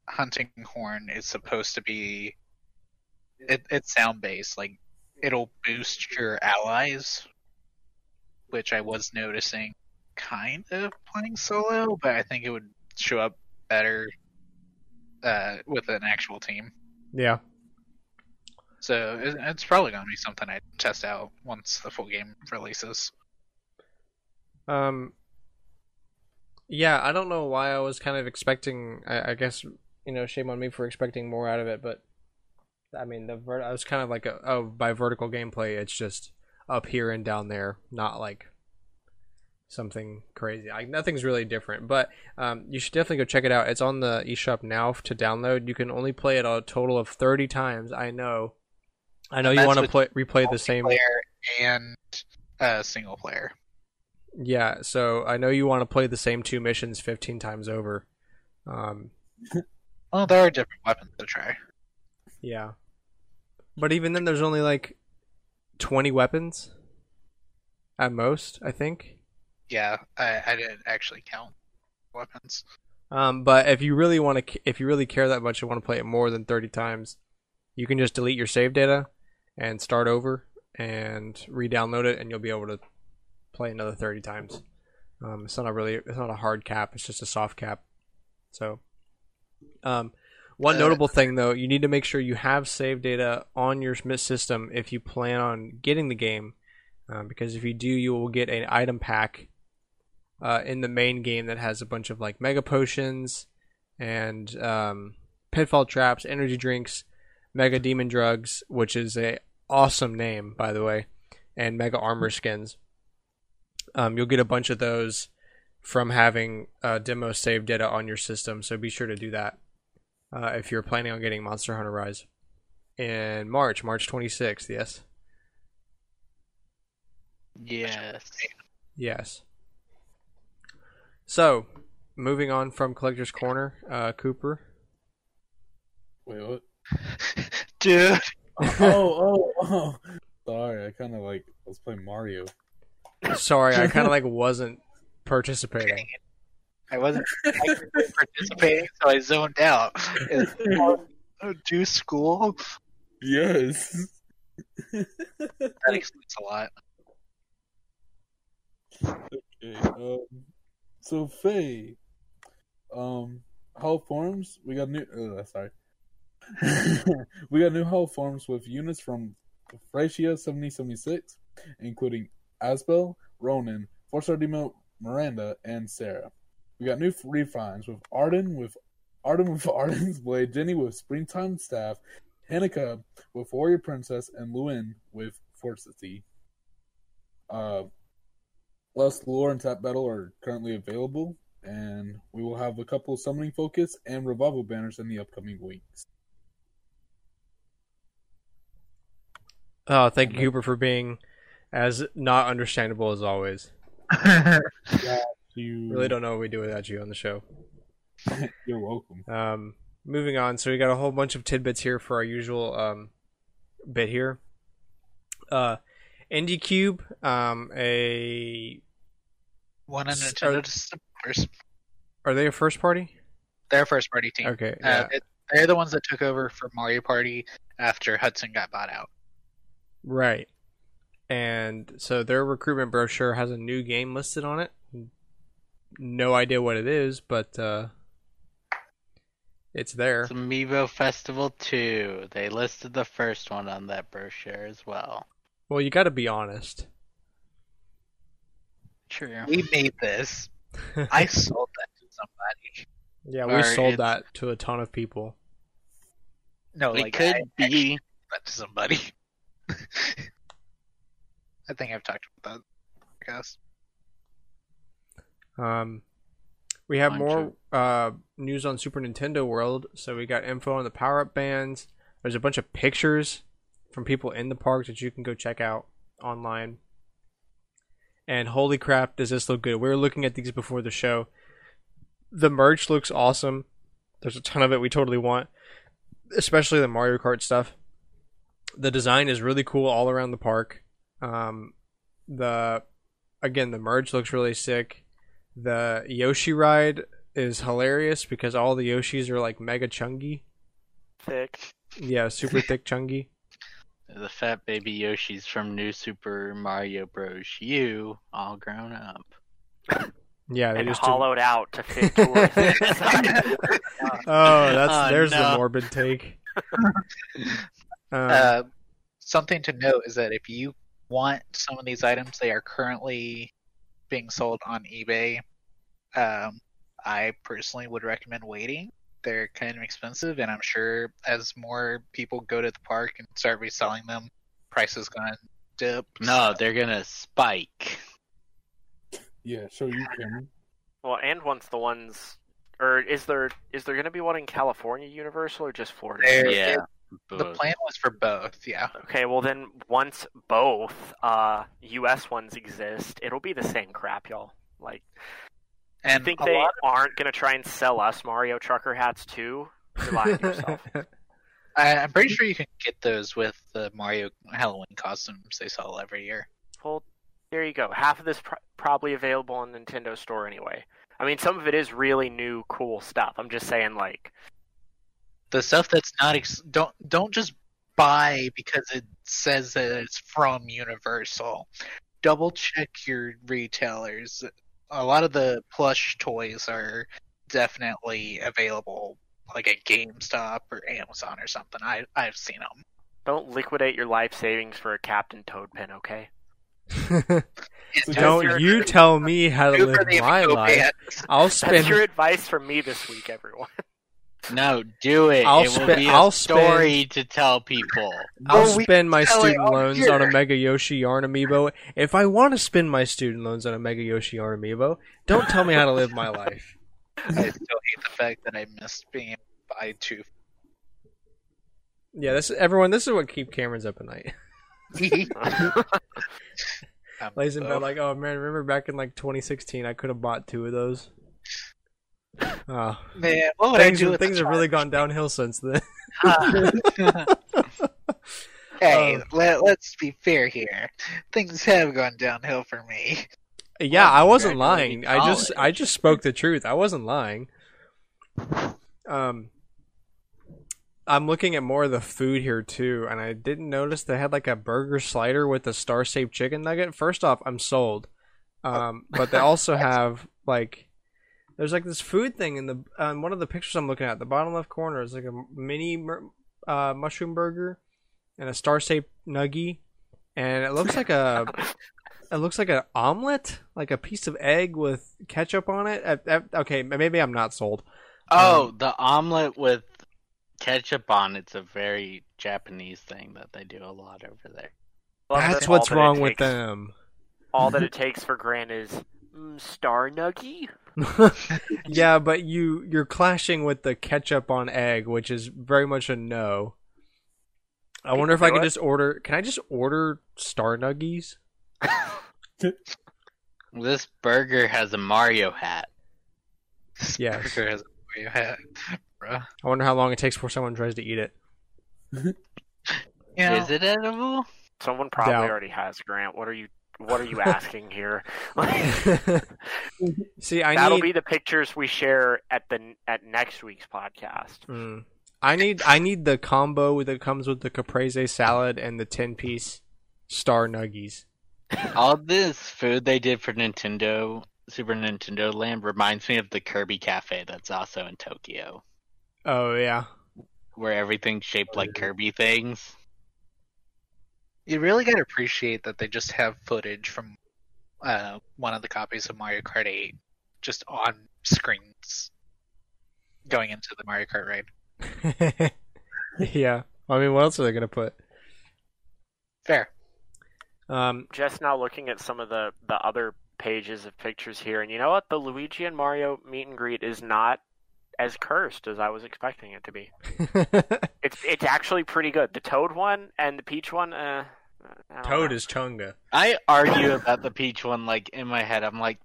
[SPEAKER 2] hunting horn is supposed to be it, it's sound based, like it'll boost your allies, which I was noticing kind of playing solo, but I think it would show up better uh, with an actual team.
[SPEAKER 1] yeah.
[SPEAKER 2] So it, it's probably going to be something I test out once the full game releases.
[SPEAKER 1] Um. Yeah, I don't know why I was kind of expecting. I, I guess you know, shame on me for expecting more out of it, but I mean, the vert. I was kind of like, a, oh, by vertical gameplay, it's just up here and down there, not like something crazy. Like nothing's really different, but um, you should definitely go check it out. It's on the eShop now to download. You can only play it a total of thirty times. I know. I know
[SPEAKER 2] And
[SPEAKER 1] you want to play replay the same.
[SPEAKER 2] Player and uh, single player.
[SPEAKER 1] Yeah, so I know you want to play the same two missions 15 times over. Um, <laughs>
[SPEAKER 2] Well, there are different weapons to try.
[SPEAKER 1] yeah. But even then, there's only like 20 weapons at most, I think.
[SPEAKER 2] Yeah, I, I didn't actually count weapons.
[SPEAKER 1] Um, but if you really want to, if you really care that much and want to play it more than 30 times, you can just delete your save data and start over and re-download it, and you'll be able to play another 30 times. Um, it's not a really, it's not a hard cap. It's just a soft cap. So, um, one
[SPEAKER 2] Uh,
[SPEAKER 1] notable thing though, you need to make sure you have save data on your Switch system if you plan on getting the game, um, because if you do, you will get an item pack uh, in the main game that has a bunch of like mega potions and um, pitfall traps, energy drinks, mega demon drugs, which is a awesome name by the way, and mega armor skins. Um, you'll get a bunch of those from having uh, demo save data on your system, so be sure to do that uh, if you're planning on getting Monster Hunter Rise in March, March 26th. Yes,
[SPEAKER 5] Yes.
[SPEAKER 1] yes. So, moving on from Collector's Corner, uh, Cooper.
[SPEAKER 3] Wait, what? <laughs>
[SPEAKER 2] Dude,
[SPEAKER 3] oh, oh, oh. Sorry, I kind of like I was playing Mario.
[SPEAKER 1] Sorry, I kind of <laughs> like wasn't participating.
[SPEAKER 2] I wasn't actively participating, so I zoned out. Oh, Do school?
[SPEAKER 3] Yes.
[SPEAKER 2] That explains a lot. <laughs>
[SPEAKER 3] Okay, um, so Faye, um, Hull Forms, we got new. Uh, sorry, <laughs> we got new Hull Forms with units from Thracia seventy seventy six, including Asbel, Ronan, demo Miranda, and Sarah. We got new refines with Arden with Arden with <laughs> Arden's blade, Genny with Springtime staff, Hinoka with Warrior Princess, and Lewyn with Forseti. Uh, Lost, Lore, and Tap Battle are currently available, and we will have a couple Summoning Focus and Revival banners in the upcoming weeks.
[SPEAKER 1] Oh, thank you, Cooper, for being as not understandable as always. <laughs>
[SPEAKER 3] You
[SPEAKER 1] Really don't know what we do without you on the show. <laughs>
[SPEAKER 3] You're welcome.
[SPEAKER 1] Um, moving on. So we got a whole bunch of tidbits here for our usual um, bit here. Uh, NDcube, um, a
[SPEAKER 2] One on
[SPEAKER 1] S-
[SPEAKER 2] Nintendo
[SPEAKER 1] are-
[SPEAKER 2] just
[SPEAKER 1] are they a first party?
[SPEAKER 2] They're a first party team.
[SPEAKER 1] Okay,
[SPEAKER 2] Uh, it- they're the ones that took over for Mario Party after Hudson got bought out.
[SPEAKER 1] right. And so their recruitment brochure has a new game listed on it. No idea what it is, but uh, it's there.
[SPEAKER 5] It's Amiibo Festival 2. They listed the first one on that brochure as well.
[SPEAKER 1] Well, you got to be honest.
[SPEAKER 5] True.
[SPEAKER 2] We made this. <laughs> I sold that to somebody.
[SPEAKER 1] Yeah, we
[SPEAKER 5] Or
[SPEAKER 1] sold
[SPEAKER 5] it's-
[SPEAKER 1] that to a ton of people.
[SPEAKER 2] No,
[SPEAKER 5] it
[SPEAKER 2] like
[SPEAKER 5] could
[SPEAKER 2] I
[SPEAKER 5] be.
[SPEAKER 2] that to somebody. <laughs> I think I've talked about that. I guess.
[SPEAKER 1] Um, we have
[SPEAKER 5] Bunch
[SPEAKER 1] more uh, news on Super Nintendo World. So we got info on the power up bands. There's a bunch of pictures from people in the park that you can go check out online. And holy crap, does this look good? We were looking at these before the show. The merch looks awesome. There's a ton of it we totally want, especially the Mario Kart stuff. The design is really cool all around the park. Um, the again, the merge looks really sick. The Yoshi ride is hilarious because all the Yoshis are like mega chunky.
[SPEAKER 4] Thick.
[SPEAKER 1] Yeah, super <laughs> thick chungy.
[SPEAKER 5] The fat baby Yoshis from New Super Mario Bros. U, all grown up. <coughs>
[SPEAKER 1] Yeah, they
[SPEAKER 4] And
[SPEAKER 1] just do-
[SPEAKER 4] hollowed out to fit tourists. <laughs>
[SPEAKER 1] Oh, that's
[SPEAKER 5] Oh,
[SPEAKER 1] there's the morbid take. <laughs> Um,
[SPEAKER 2] Uh, something to note is that if you want some of these items, they are currently being sold on eBay. Um, I personally would recommend waiting. They're kind of expensive, and I'm sure as more people go to the park and start reselling them, prices gonna dip.
[SPEAKER 5] No, they're gonna spike.
[SPEAKER 3] Yeah, so you, can.
[SPEAKER 4] well, and once the ones, or is there is there going to be one in California Universal or just Florida?
[SPEAKER 2] There-
[SPEAKER 5] Yeah.
[SPEAKER 2] the
[SPEAKER 5] both.
[SPEAKER 2] plan was for both. Yeah.
[SPEAKER 4] Okay, well then once both uh US ones exist, it'll be the same crap, y'all. Like
[SPEAKER 2] And
[SPEAKER 4] you think they
[SPEAKER 2] lot
[SPEAKER 4] aren't gonna try and sell us Mario trucker hats too? You're lying to yourself. <laughs>
[SPEAKER 2] I, I'm pretty sure you can get those with the Mario Halloween costumes they sell every year.
[SPEAKER 4] well, there you go. Half of this pr- probably available on Nintendo Store anyway. I mean, some of it is really new, cool stuff. I'm just saying, like,
[SPEAKER 2] The stuff that's not ex- don't don't just buy because it says that it's from Universal. Double check your retailers. A lot of the plush toys are definitely available, like at GameStop or Amazon or something. I I've seen them.
[SPEAKER 4] don't liquidate your life savings for a Captain Toad pin, okay? <laughs>
[SPEAKER 1] Don't you tell me how to live my life. I'll spend.
[SPEAKER 4] That's
[SPEAKER 1] spend
[SPEAKER 4] your advice for me this week, everyone. <laughs>
[SPEAKER 5] No, do it.
[SPEAKER 1] I'll
[SPEAKER 5] it will
[SPEAKER 1] spend-
[SPEAKER 5] be a
[SPEAKER 1] I'll
[SPEAKER 5] story to tell people.
[SPEAKER 1] I'll
[SPEAKER 2] Well,
[SPEAKER 1] spend my student loans
[SPEAKER 2] here.
[SPEAKER 1] on a Mega Yoshi Yarn amiibo. If I want to spend my student loans on a Mega Yoshi Yarn amiibo, don't tell me how to live my life. <laughs>
[SPEAKER 2] I still hate the fact that I missed being able to buy two.
[SPEAKER 1] Yeah, this everyone. This is what keep Cameron's up at night. Lays in bed like, oh man, remember back in like 2016, I could have bought two of those. Oh,
[SPEAKER 2] Man, what would I
[SPEAKER 1] things
[SPEAKER 2] do with
[SPEAKER 1] things have really gone downhill since then. <laughs>
[SPEAKER 2] Hey,
[SPEAKER 1] Uh,
[SPEAKER 2] let, let's be fair here. Things have gone downhill for me.
[SPEAKER 1] Yeah,
[SPEAKER 5] Well,
[SPEAKER 1] I wasn't lying. I just I just spoke the truth. I wasn't lying. Um I'm looking at more of the food here too, and I didn't notice they had like a burger slider with a star shaped chicken nugget. First off, I'm sold. Um, but they also <laughs> have like there's like this food thing in the um, one of the pictures I'm looking at. The bottom left corner is like a mini mer- uh, mushroom burger and a star shaped nuggie, and it looks like a it looks like an omelet, like a piece of egg with ketchup on it. Uh, uh, okay, maybe I'm not sold.
[SPEAKER 5] Oh,
[SPEAKER 1] Um,
[SPEAKER 5] the omelet with ketchup on it's a very Japanese thing that they do a lot over there.
[SPEAKER 1] That's
[SPEAKER 4] all
[SPEAKER 1] what's
[SPEAKER 4] that it
[SPEAKER 1] wrong with
[SPEAKER 4] takes-
[SPEAKER 1] them.
[SPEAKER 4] All that <laughs> it takes for Grant is mm, Star Nuggy. <laughs>
[SPEAKER 1] yeah, but you you're clashing with the ketchup on egg, which is very much a no. I
[SPEAKER 4] People
[SPEAKER 1] wonder if I can
[SPEAKER 4] it.
[SPEAKER 1] just order. Can I just order star nuggies? <laughs>
[SPEAKER 5] This burger has a Mario hat.
[SPEAKER 1] Yes.
[SPEAKER 2] Burger has a Mario hat, bruh.
[SPEAKER 1] I wonder how long it takes before someone tries to eat it. <laughs>
[SPEAKER 2] You know,
[SPEAKER 5] Is it edible?
[SPEAKER 4] Someone probably
[SPEAKER 1] Doubt.
[SPEAKER 4] already has Grant. What are you What are you asking here? <laughs> <laughs>
[SPEAKER 1] See, I
[SPEAKER 4] That'll
[SPEAKER 1] need.
[SPEAKER 4] be the pictures we share at the at next week's podcast.
[SPEAKER 1] Mm. I need. I need the combo that comes with the caprese salad and the ten piece star nuggies. <laughs>
[SPEAKER 5] All this food they did for Nintendo, Super Nintendo Land reminds me of the Kirby Cafe that's also in Tokyo,
[SPEAKER 1] Oh yeah.
[SPEAKER 5] where everything's shaped like Kirby things.
[SPEAKER 2] You really gotta appreciate that they just have footage from uh, one of the copies of Mario Kart 8 just on screens. going into the Mario Kart raid. <laughs>
[SPEAKER 1] yeah. I mean, what else are they gonna put?
[SPEAKER 2] Fair.
[SPEAKER 1] Um,
[SPEAKER 4] Just now looking at some of the the other pages of pictures here, and you know what? The Luigi and Mario meet and greet is not as cursed as I was expecting it to be. <laughs> It's it's actually pretty good. The Toad one and the Peach one. Uh,
[SPEAKER 1] Toad
[SPEAKER 4] know.
[SPEAKER 1] is Chunga.
[SPEAKER 5] I argue about the peach one like in my head. I'm like,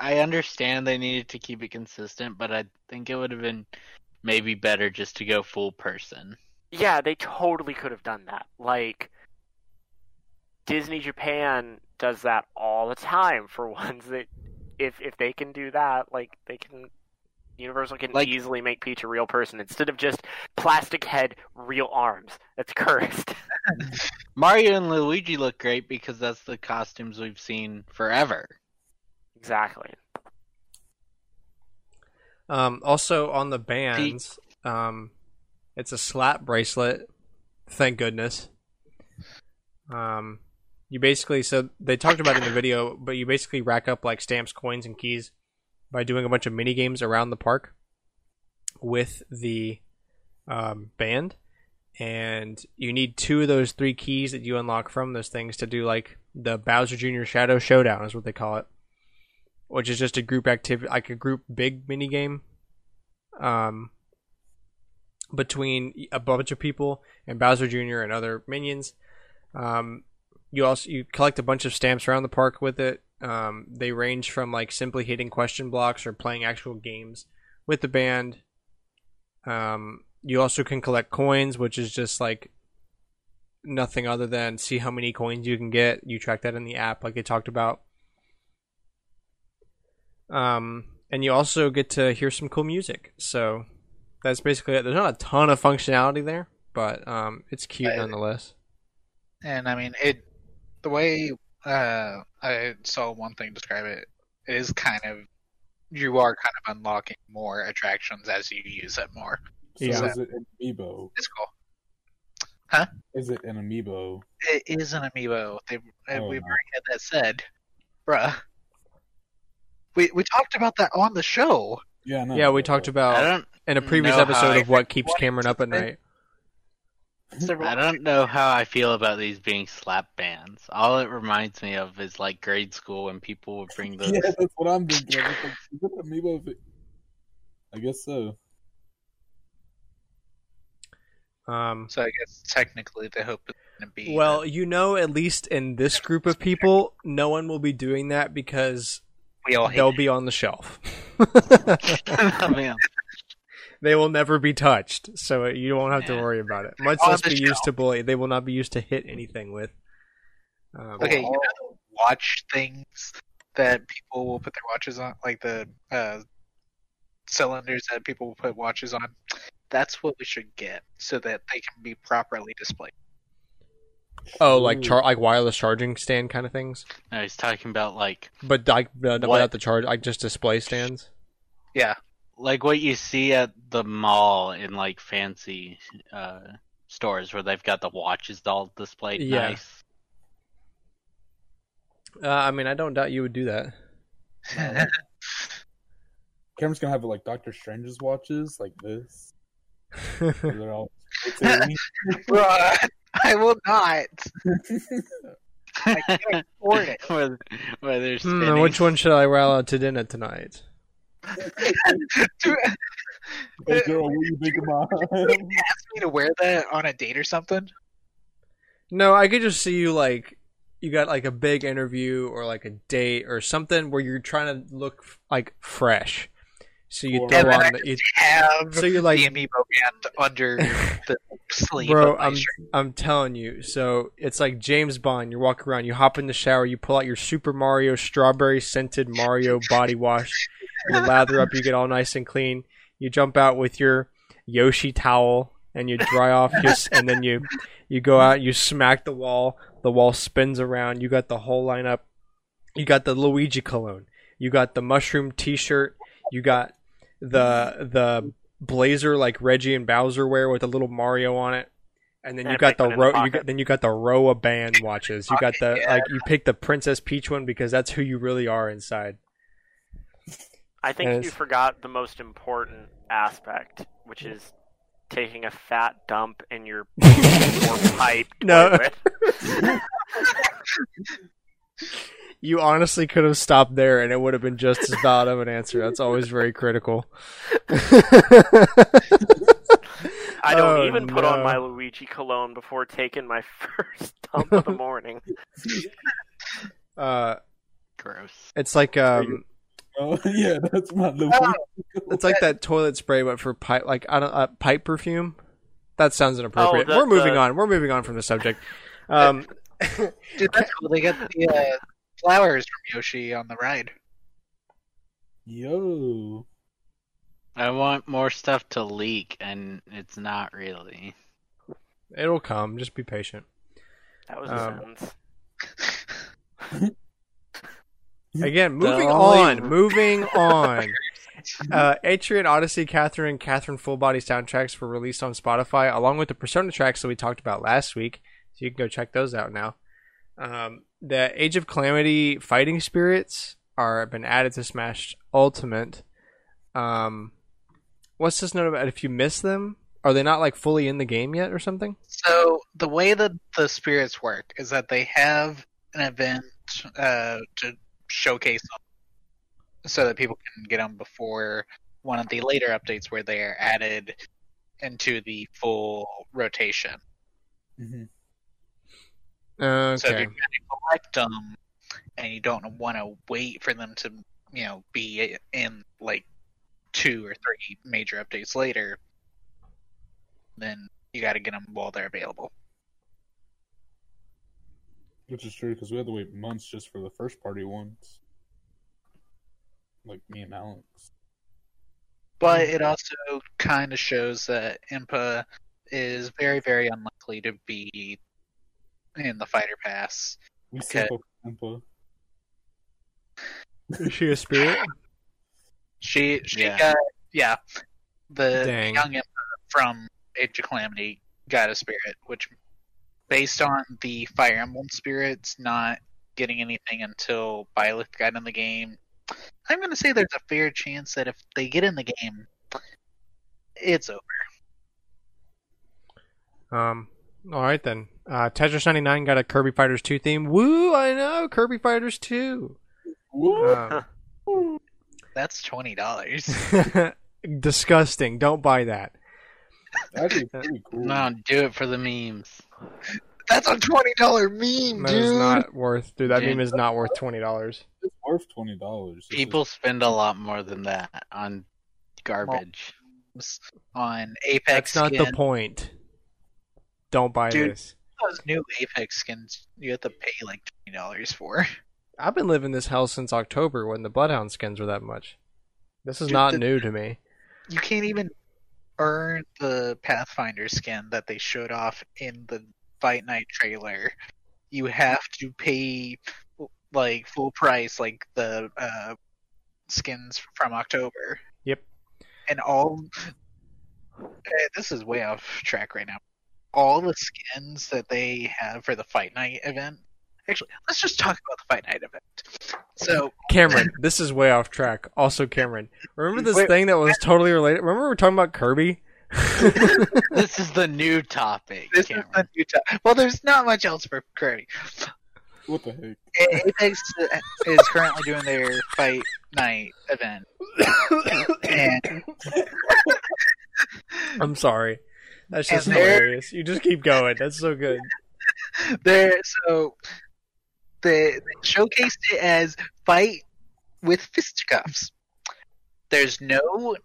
[SPEAKER 5] I understand they needed to keep it consistent, but I think it would have been maybe better just to go full person.
[SPEAKER 4] Yeah, they totally could have done that. Like Disney Japan does that all the time for <laughs> ones that if if they can do that, like they can Universal can
[SPEAKER 5] Like-
[SPEAKER 4] easily make Peach a real person instead of just plastic head, real arms. That's <laughs> cursed. <laughs>
[SPEAKER 5] Mario and Luigi look great because that's the costumes we've seen forever.
[SPEAKER 4] exactly.
[SPEAKER 1] Um, also on the bands, um, it's a slap bracelet. Thank goodness. Um, you basically so they talked about it in the video, but you basically rack up like stamps, coins, and keys by doing a bunch of mini games around the park with the um, band, and you need two of those three keys that you unlock from those things to do like the Bowser Jr. Shadow Showdown is what they call it which is just a group activity, like a group big mini game, um, between a bunch of people and Bowser Jr. and other minions. Um, you also you collect a bunch of stamps around the park with it. Um, they range from like simply hitting question blocks or playing actual games with the band. Um, you also can collect coins, which is just like nothing other than see how many coins you can get. You track that in the app, like they talked about. Um, and you also get to hear some cool music. So that's basically it. There's not a ton of functionality there, but um, it's cute nonetheless.
[SPEAKER 2] And I mean, it the way uh, I saw one thing describe it, it is kind of you are kind of unlocking more attractions as you use it more.
[SPEAKER 3] So
[SPEAKER 1] Yeah.
[SPEAKER 3] is it an amiibo?
[SPEAKER 2] It's cool. Huh?
[SPEAKER 3] Is it an amiibo?
[SPEAKER 2] It is an amiibo. They,
[SPEAKER 3] Oh,
[SPEAKER 2] we've
[SPEAKER 3] no.
[SPEAKER 2] already had that said, bruh. We we talked about that on the show.
[SPEAKER 3] Yeah, no.
[SPEAKER 1] Yeah, we talked
[SPEAKER 5] I
[SPEAKER 1] about
[SPEAKER 5] don't
[SPEAKER 1] in a previous episode of what keeps Cameron up at night.
[SPEAKER 2] Several-
[SPEAKER 5] I don't know how I feel about these being slap bands. All it reminds me of is like grade school when people would bring <laughs> those
[SPEAKER 3] Yeah, that's what I'm thinking. like, is it amiibo? If it... I guess so.
[SPEAKER 1] Um,
[SPEAKER 2] So I guess technically the hope is going to be.
[SPEAKER 1] well,
[SPEAKER 2] that
[SPEAKER 1] you know, at least in this group of people, no one will be doing that because
[SPEAKER 2] we all hate
[SPEAKER 1] they'll
[SPEAKER 2] it.
[SPEAKER 1] be on the shelf. <laughs>
[SPEAKER 5] I mean,
[SPEAKER 1] they will never be touched, so you won't have to worry about it. Much less
[SPEAKER 2] the
[SPEAKER 1] be used to bully. They will not be used to hit anything with. Um,
[SPEAKER 2] Okay, you know watch things that people will put their watches on, like the uh, cylinders that people will put watches on. That's what we should get, so that they can be properly displayed.
[SPEAKER 1] Oh, like
[SPEAKER 3] Ooh.
[SPEAKER 1] char- like wireless charging stand kind of things,
[SPEAKER 5] no, he's talking about like
[SPEAKER 1] but like uh,
[SPEAKER 5] What?
[SPEAKER 1] without the charge, like just display stands.
[SPEAKER 2] Yeah,
[SPEAKER 5] like what you see at the mall in like fancy uh, stores where they've got the watches all displayed
[SPEAKER 1] Yeah.
[SPEAKER 5] nice.
[SPEAKER 1] Uh, I mean, I don't doubt you would do that. <laughs>
[SPEAKER 3] Cameron's gonna have like Doctor Strange's watches, like this. where <laughs> They're all. rotating. <laughs>
[SPEAKER 2] Bruh, I will not. I can't afford it.
[SPEAKER 5] where, where they're
[SPEAKER 1] Hmm, which one should I roll out to dinner tonight?
[SPEAKER 3] Hey girl, what do you think of my?
[SPEAKER 2] Ask me to wear that on a date or something.
[SPEAKER 1] No, I could just see you like you got like a big interview or like a date or something where you're trying to look like fresh. So you
[SPEAKER 3] Or-
[SPEAKER 1] throw on the you,
[SPEAKER 2] Have
[SPEAKER 1] so you're like
[SPEAKER 2] the amiibo band under the sleeve
[SPEAKER 1] Bro,
[SPEAKER 2] of my
[SPEAKER 1] I'm
[SPEAKER 2] shirt.
[SPEAKER 1] I'm telling you. So it's like James Bond. You walk around, you hop in the shower, you pull out your Super Mario strawberry scented Mario body wash. You lather up, you get all nice and clean. You jump out with your Yoshi towel and you dry off your, and then you you go out, you smack the wall, the wall spins around. You got the whole lineup. You got the Luigi cologne. You got the mushroom T-shirt. You got the the blazer like Reggie and Bowser wear with a little Mario on it. And then
[SPEAKER 4] And
[SPEAKER 1] you got the
[SPEAKER 4] the
[SPEAKER 1] you got then you got the row of band watches. You got the like you pick the Princess Peach one because that's who you really are inside.
[SPEAKER 4] I think
[SPEAKER 1] Yes.
[SPEAKER 4] you forgot the most important aspect, which is taking a fat dump in your <laughs> or pipe
[SPEAKER 1] No. <laughs> You honestly could have stopped there, and it would have been just as valid of an answer. That's always very critical.
[SPEAKER 4] I don't <laughs>
[SPEAKER 1] Oh,
[SPEAKER 4] even put
[SPEAKER 1] no.
[SPEAKER 4] on my Luigi cologne before taking my first dump of the morning.
[SPEAKER 1] uh,
[SPEAKER 5] Gross.
[SPEAKER 1] it's like um,
[SPEAKER 3] Oh <laughs> yeah, that's my the
[SPEAKER 2] Oh,
[SPEAKER 1] it's like that toilet spray, but for pipe, like I don't uh, pipe perfume. That sounds inappropriate.
[SPEAKER 4] Oh, the-
[SPEAKER 1] We're moving
[SPEAKER 4] the-
[SPEAKER 1] on. We're moving on from the subject. Um, <laughs>
[SPEAKER 2] Dude, that's cool. They got the uh, flowers from Yoshi on the ride.
[SPEAKER 3] Yo.
[SPEAKER 5] I want more stuff to leak, and it's not really.
[SPEAKER 1] it'll come. Just be patient.
[SPEAKER 4] That was
[SPEAKER 1] Um,
[SPEAKER 4] a sentence. <laughs>
[SPEAKER 1] Again, moving
[SPEAKER 5] only-
[SPEAKER 1] on. Moving on. Uh, Etrian Odyssey, Catherine, Catherine full body soundtracks were released on Spotify, along with the Persona tracks that we talked about last week. So you can go check those out now. Um, the Age of Calamity fighting spirits are have been added to Smash Ultimate. Um, what's this note about? If you miss them, are they not like fully in the game yet, or something?
[SPEAKER 2] So the way that the spirits work is that they have an event uh, to showcase them, so that people can get them before one of the later updates where they are added into the full rotation.
[SPEAKER 3] hmm
[SPEAKER 1] Okay.
[SPEAKER 2] So if you're going to collect them and you don't want to wait for them to, you know, be in like two or three major updates later, then you got to get them while they're available.
[SPEAKER 3] Which is true because we had to wait months just for the first party ones. Like me and Alex.
[SPEAKER 2] But it also kind of shows that Impa is very, very unlikely to be in the fighter pass.
[SPEAKER 3] We
[SPEAKER 2] Okay.
[SPEAKER 3] still Impa.
[SPEAKER 1] Is she a spirit? <laughs>
[SPEAKER 2] She she
[SPEAKER 5] Yeah.
[SPEAKER 2] got yeah the
[SPEAKER 1] Dang.
[SPEAKER 2] young Impa from Age of Calamity got a spirit, which based on the Fire Emblem spirits not getting anything until Byleth got in the game, I'm gonna say there's a fair chance that if they get in the game, it's over.
[SPEAKER 1] Um. All right then. Uh, Tetris 99 got a Kirby Fighters 2 theme. Woo! I know Kirby Fighters 2. Um, <laughs>
[SPEAKER 2] That's twenty dollars. <laughs>
[SPEAKER 1] disgusting. Don't buy that.
[SPEAKER 3] Actually, <laughs> pretty cool.
[SPEAKER 5] No, do it for the memes.
[SPEAKER 2] That's a twenty dollar meme,
[SPEAKER 1] That is
[SPEAKER 2] dude.
[SPEAKER 1] not worth. Dude, that
[SPEAKER 5] Dude.
[SPEAKER 1] meme is not worth twenty dollars.
[SPEAKER 3] It's worth twenty dollars.
[SPEAKER 5] People spend a lot more than that on garbage.
[SPEAKER 2] on Apex
[SPEAKER 1] That's not
[SPEAKER 2] skin.
[SPEAKER 1] the point. Don't buy
[SPEAKER 2] Dude.
[SPEAKER 1] this.
[SPEAKER 2] Those new Apex skins you have to pay like twenty dollars for.
[SPEAKER 1] I've been living this hell since October when the Bloodhound skins were that much. This is
[SPEAKER 2] Dude,
[SPEAKER 1] not
[SPEAKER 2] the-
[SPEAKER 1] new to me.
[SPEAKER 2] You can't even earn the Pathfinder skin that they showed off in the Fight Night trailer. You have to pay like full price, like the uh, skins from October.
[SPEAKER 1] Yep.
[SPEAKER 2] And all this is way off track right now. All the skins that they have for the Fight Night event. Actually, let's just talk about the Fight Night event. So
[SPEAKER 1] Cameron, this is way off track. Also, Cameron, remember this
[SPEAKER 2] Wait.
[SPEAKER 1] thing that was totally related? Remember we were talking about Kirby? <laughs>
[SPEAKER 5] this is the new topic.
[SPEAKER 2] this
[SPEAKER 5] Cameron.
[SPEAKER 2] is the new time. Well, there's not much else for Kirby.
[SPEAKER 3] What the heck?
[SPEAKER 2] A- Apex is currently doing their fight night event, and
[SPEAKER 1] I'm sorry. That's just hilarious. You just keep going. That's so good. <laughs>
[SPEAKER 2] they're so showcased it as fight with fisticuffs. There's no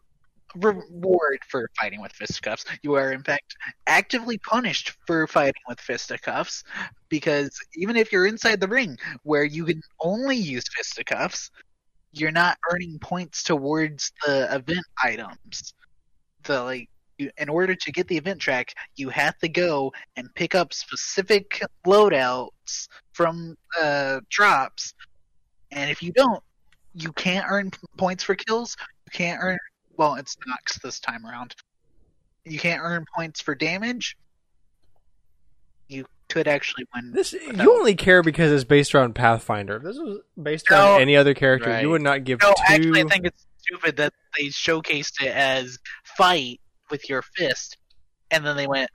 [SPEAKER 2] reward for fighting with fisticuffs. You are in fact actively punished for fighting with fisticuffs because even if you're inside the ring where you can only use fisticuffs, you're not earning points towards the event items. The like you, in order to get the event track, you have to go and pick up specific loadouts from uh, drops, and if you don't, you can't earn points for kills. You can't earn well, it's Nox this time around. You can't earn points for damage. You could actually win.
[SPEAKER 1] This
[SPEAKER 2] No.
[SPEAKER 1] you only care because it's based around Pathfinder. If this was based
[SPEAKER 2] No.
[SPEAKER 1] around any other character,
[SPEAKER 5] Right.
[SPEAKER 1] you would not give
[SPEAKER 2] No,
[SPEAKER 1] two.
[SPEAKER 2] actually, I think it's stupid that they showcased it as fight with your fist, and then they went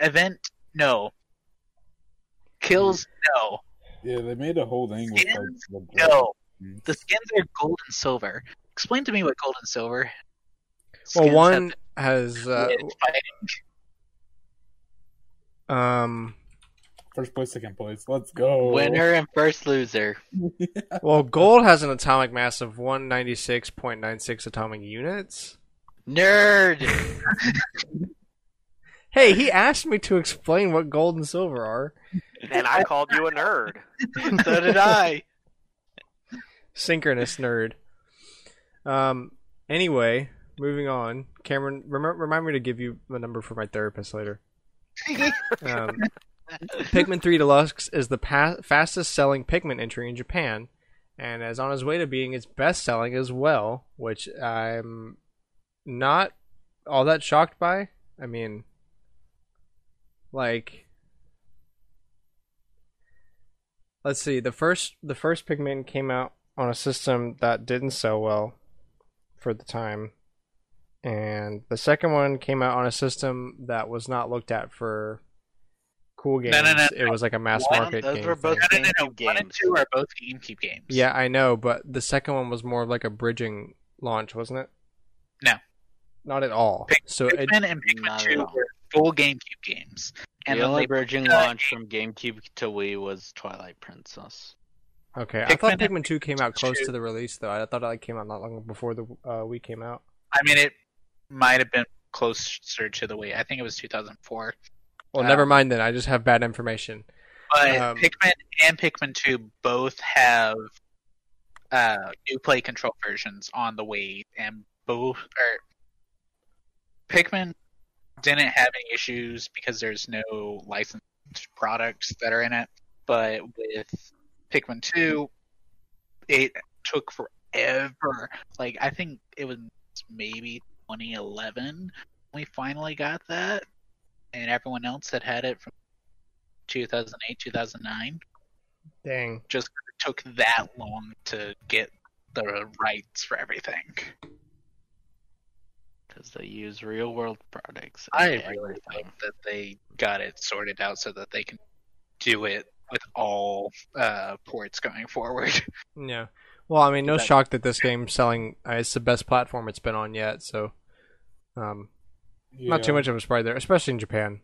[SPEAKER 2] event no, kills no,
[SPEAKER 3] Yeah, they made a whole thing with like
[SPEAKER 2] Skins?
[SPEAKER 3] the
[SPEAKER 2] no. The skins are gold and silver. Explain to me what gold and silver.
[SPEAKER 1] Well, one
[SPEAKER 2] have
[SPEAKER 1] has uh,
[SPEAKER 2] do with fighting.
[SPEAKER 1] um.
[SPEAKER 3] First place, second place. Let's go.
[SPEAKER 5] Winner and first loser.
[SPEAKER 1] Well, gold has an atomic mass of 196.96 atomic units.
[SPEAKER 5] Nerd. <laughs>
[SPEAKER 1] Hey, he asked me to explain what gold and silver are.
[SPEAKER 4] And I called you a nerd. <laughs>
[SPEAKER 5] so did I.
[SPEAKER 1] Synchronous nerd. Um. Anyway, moving on. Cameron, rem- remind me to give you the number for my therapist later. <laughs> Um, Pikmin 3 Deluxe is the pa- fastest selling Pikmin entry in Japan, and is on his way to being its best selling as well, which I'm not all that shocked by. I mean, like, let's see. The first the first Pikmin came out on a system that didn't sell well for the time, and the second one came out on a system that was not looked at for cool games.
[SPEAKER 2] No, no, no,
[SPEAKER 1] It was like a mass
[SPEAKER 5] One-
[SPEAKER 1] market
[SPEAKER 5] those
[SPEAKER 1] game.
[SPEAKER 5] were both
[SPEAKER 1] thing.
[SPEAKER 2] No, no, no, no.
[SPEAKER 5] GameCube
[SPEAKER 2] One and
[SPEAKER 5] games.
[SPEAKER 2] two are both GameCube games.
[SPEAKER 1] Yeah, I know, but the second one was more of like a bridging launch, wasn't it?
[SPEAKER 2] No.
[SPEAKER 1] Not at all.
[SPEAKER 2] Pick-
[SPEAKER 1] so it,
[SPEAKER 2] Pikmin and Pikmin
[SPEAKER 5] Not at
[SPEAKER 2] 2
[SPEAKER 5] all.
[SPEAKER 2] were full GameCube games. And
[SPEAKER 5] the only bridging launch from GameCube to Wii was Twilight Princess.
[SPEAKER 1] okay, I thought
[SPEAKER 2] Pikmin
[SPEAKER 1] Pikmin 2 came out close
[SPEAKER 2] two-
[SPEAKER 1] to the release though. I thought it like, came out not long before the uh, Wii came out.
[SPEAKER 2] I mean, it might have been closer to the Wii. I think it was 2004.
[SPEAKER 1] Well,
[SPEAKER 2] Um,
[SPEAKER 1] never mind then. I just have bad information.
[SPEAKER 2] But
[SPEAKER 1] Um,
[SPEAKER 2] Pikmin and Pikmin 2 both have uh, new play control versions on the Wii, and both or Pikmin didn't have any issues because there's no licensed products that are in it. But with Pikmin 2, it took forever. Like I think it was maybe 2011 we finally got that, and everyone else had had it from 2008, 2009.
[SPEAKER 1] Dang.
[SPEAKER 2] Just took that long to get the rights for everything.
[SPEAKER 5] Because they use real world products.
[SPEAKER 2] I
[SPEAKER 5] in
[SPEAKER 2] really
[SPEAKER 5] everything.
[SPEAKER 2] hope that they got it sorted out so that they can do it with all uh, ports going forward. <laughs>
[SPEAKER 1] Yeah. Well, I mean, no
[SPEAKER 2] That-
[SPEAKER 1] shock that this game's selling. Uh, it's the best platform it's been on yet. So, um, not too much of a surprise there, especially in Japan.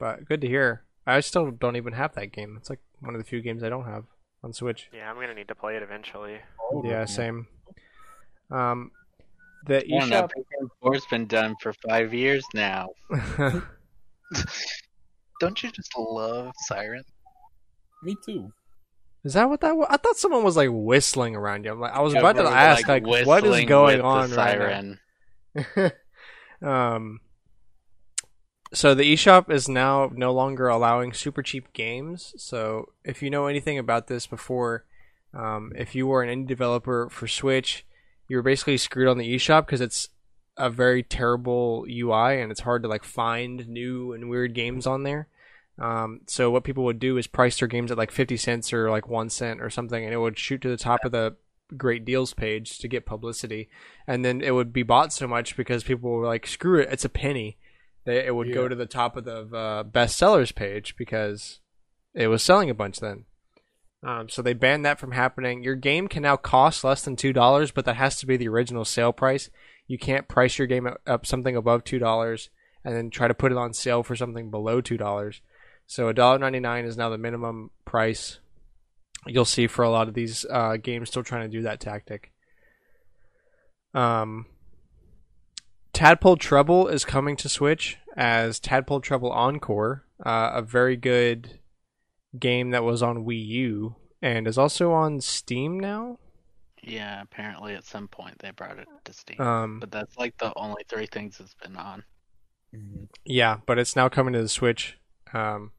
[SPEAKER 1] But good to hear. I still don't even have that game. It's like one of the few games I don't have on Switch.
[SPEAKER 4] Yeah, I'm gonna need to play it eventually.
[SPEAKER 3] Oh,
[SPEAKER 1] Yeah, same. Um, the
[SPEAKER 5] Yeah, now
[SPEAKER 1] eShop.
[SPEAKER 5] Pikmin 4's been done for five years now. <laughs>
[SPEAKER 2] Don't you just love Siren?
[SPEAKER 3] Me too.
[SPEAKER 1] is that what that was? I thought someone was like whistling around you. I'm like, I was
[SPEAKER 5] Yeah,
[SPEAKER 1] about to
[SPEAKER 5] bro,
[SPEAKER 1] ask, like, what is going
[SPEAKER 5] with
[SPEAKER 1] on
[SPEAKER 5] the
[SPEAKER 1] right
[SPEAKER 5] siren.
[SPEAKER 1] now? <laughs> um. So the eShop is now no longer allowing super cheap games. So if you know anything about this before, um, if you were an indie developer for Switch, you were basically screwed on the eShop because it's a very terrible UI and it's hard to like find new and weird games on there. Um, so what people would do is price their games at like 50 cents or like one cent or something, and it would shoot to the top of the great deals page to get publicity, and then it would be bought so much because people were like, "Screw it, it's a penny." They, it would go to the top of the uh, best sellers page because it was selling a bunch then. Um, so they banned that from happening. Your game can now cost less than two dollars, but that has to be the original sale price. You can't price your game up- something above two dollars and then try to put it on sale for something below two dollars. So $1.99 is now the minimum price. You'll see for a lot of these uh, games still trying to do that tactic. Um, Tadpole Trouble is coming to Switch as Tadpole Trouble Encore, uh, a very good game that was on Wii U and is also on Steam now.
[SPEAKER 5] Yeah, apparently at some point they brought it to Steam.
[SPEAKER 1] Um,
[SPEAKER 5] but that's like the only three things it's been on.
[SPEAKER 3] Mhm.
[SPEAKER 1] Yeah, but it's now coming to the Switch um,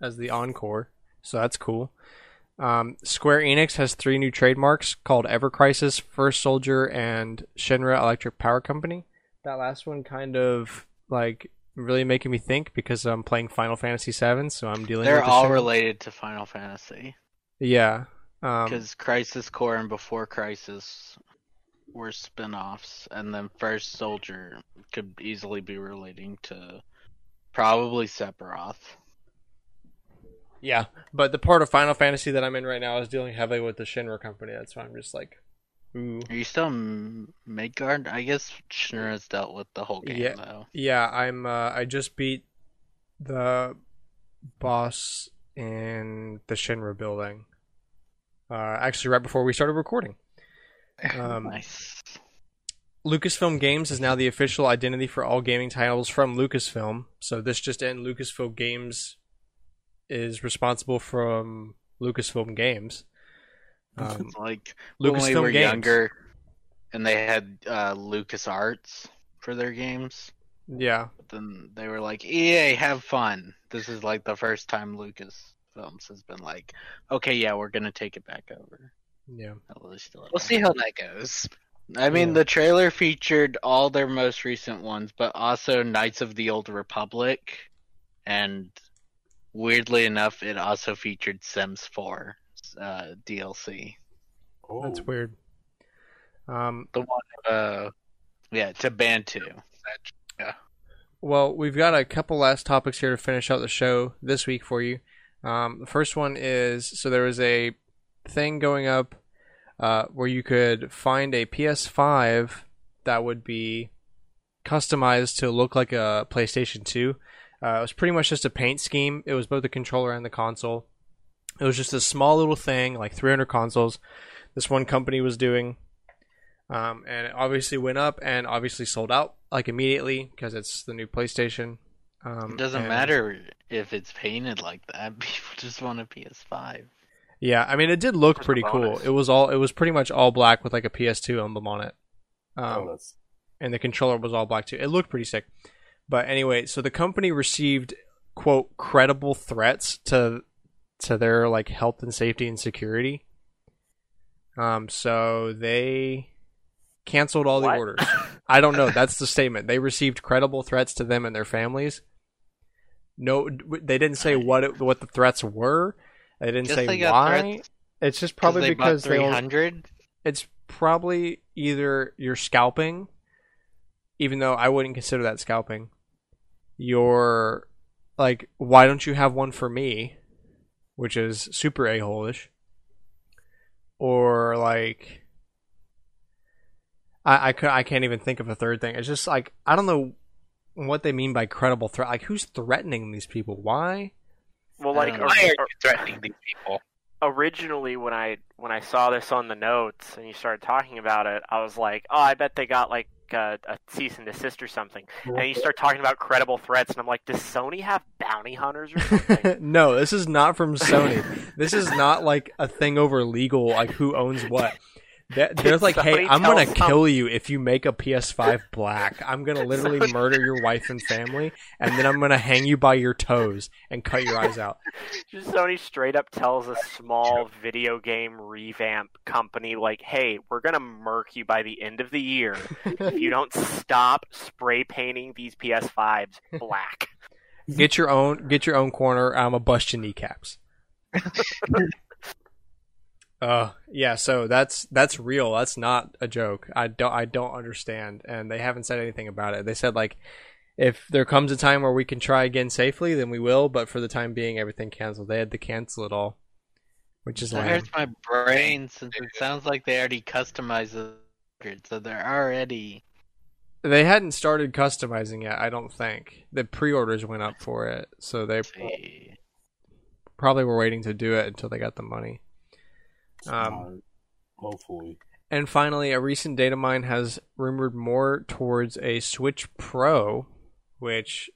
[SPEAKER 1] as the Encore, so that's cool. Um, Square Enix has three new trademarks called Ever Crisis, First Soldier, and Shinra Electric Power Company. That last one kind of like really making me think because I'm playing Final Fantasy VII, so I'm dealing.
[SPEAKER 5] They're
[SPEAKER 1] with
[SPEAKER 5] all related to Final Fantasy
[SPEAKER 1] Yeah. Um,
[SPEAKER 5] because Crisis Core and Before Crisis were spin-offs, and then First Soldier could easily be relating to probably Sephiroth.
[SPEAKER 1] Yeah, but the part of Final Fantasy that I'm in right now is dealing heavily with the Shinra company. That's why I'm just like, ooh.
[SPEAKER 5] Are you still Midgard? I guess Shinra's dealt with the whole game
[SPEAKER 1] Yeah.
[SPEAKER 5] though.
[SPEAKER 1] Yeah, I'm. Uh, I just beat the boss in the Shinra building. Uh, actually, right before we started recording. <laughs> Um,
[SPEAKER 5] nice.
[SPEAKER 1] Lucasfilm Games is now the official identity for all gaming titles from Lucasfilm. So this just in: Lucasfilm Games is responsible from Lucasfilm Games. Um,
[SPEAKER 5] It's <laughs> like when we were
[SPEAKER 1] Games.
[SPEAKER 5] younger, and they had uh, LucasArts for their games.
[SPEAKER 1] Yeah,
[SPEAKER 5] But then they were like, EA, have fun. This is like the first time Lucas Films has been like, okay, yeah, we're gonna take it back over.
[SPEAKER 1] yeah.
[SPEAKER 5] At least a.
[SPEAKER 2] We'll see how that goes.
[SPEAKER 5] I mean,
[SPEAKER 1] Yeah.
[SPEAKER 5] the trailer featured all their most recent ones, but also Knights of the Old Republic, and weirdly enough, it also featured Sims 4 uh, DLC.
[SPEAKER 3] Oh,
[SPEAKER 1] That's weird. Um,
[SPEAKER 5] The one, uh, yeah, to Batuu. Yeah.
[SPEAKER 1] Well, we've got a couple last topics here to finish out the show this week for you. Um, the first one is so there was a thing going up uh, where you could find a PS5 that would be customized to look like a PlayStation 2. Uh, it was pretty much just a paint scheme. It was both the controller and the console. It was just a small little thing, like 300 consoles. This one company was doing, um, and it obviously went up and obviously sold out like immediately because it's the new PlayStation. Um,
[SPEAKER 5] It doesn't
[SPEAKER 1] and-
[SPEAKER 5] matter if it's painted like that. <laughs> People just want a PS5.
[SPEAKER 1] Yeah, I mean it did look pretty cool. It was all it was pretty much all black with like a PS2 emblem on it.
[SPEAKER 3] oh,
[SPEAKER 1] Um,
[SPEAKER 3] that's
[SPEAKER 1] and the controller was all black too. It looked pretty sick. But anyway, so the company received quote credible threats to to their like health and safety and security. Um so they canceled all the orders. I don't know, that's the statement. They received credible threats to them and their families. No they didn't say what it, what the threats were. They didn't
[SPEAKER 5] Guess
[SPEAKER 1] say
[SPEAKER 5] they
[SPEAKER 1] why.
[SPEAKER 5] threats
[SPEAKER 1] It's just probably
[SPEAKER 5] they
[SPEAKER 1] because they
[SPEAKER 5] 300.
[SPEAKER 1] it's probably either you're scalping, even though I wouldn't consider that scalping. You're like, why don't you have one for me? Which is super a hole-ish. Or like, I I, cou- I can't even think of a third thing. It's just like I don't know what they mean by credible threat. Like, who's threatening these people? Why?
[SPEAKER 4] Well, like
[SPEAKER 5] don't
[SPEAKER 4] or-
[SPEAKER 2] Why are you threatening these people?
[SPEAKER 4] originally when I when I saw this on the notes and you started talking about it, I was like, oh, I bet they got like a, uh, a cease and desist or something. And you start talking about credible threats, and I'm like, does Sony have bounty hunters or <laughs> something?
[SPEAKER 1] no, this is not from Sony. this is not like a thing over legal, like who owns what. They're, <laughs> they're like, hey, I'm gonna
[SPEAKER 4] tell some-
[SPEAKER 1] kill you if you make a PS5 black. I'm gonna literally
[SPEAKER 4] Sony-
[SPEAKER 1] murder your wife and family, and then I'm gonna hang you by your toes and cut your eyes out. <laughs>
[SPEAKER 4] Just Sony straight up tells a small video game revamp company, like, hey, we're gonna murk you by the end of the year if you don't stop spray painting these PS5s black.
[SPEAKER 1] Get your own, get your own corner. I'm gonna bust your kneecaps. <laughs> Uh, yeah. So that's that's real. That's not a joke. I don't I don't understand, and they haven't said anything about it. They said like, if there comes a time where we can try again safely, then we will. But for the time being, everything canceled. They had to cancel it all, which is lame.
[SPEAKER 5] hurts my brain since it sounds like they already customized the record, so they're already.
[SPEAKER 1] They hadn't started customizing yet. I don't think the pre-orders went up for it, so they
[SPEAKER 5] See.
[SPEAKER 1] probably were waiting to do it until they got the money. Um,
[SPEAKER 3] smart. Hopefully,
[SPEAKER 1] And finally, a recent data mine has rumored more towards a Switch Pro, which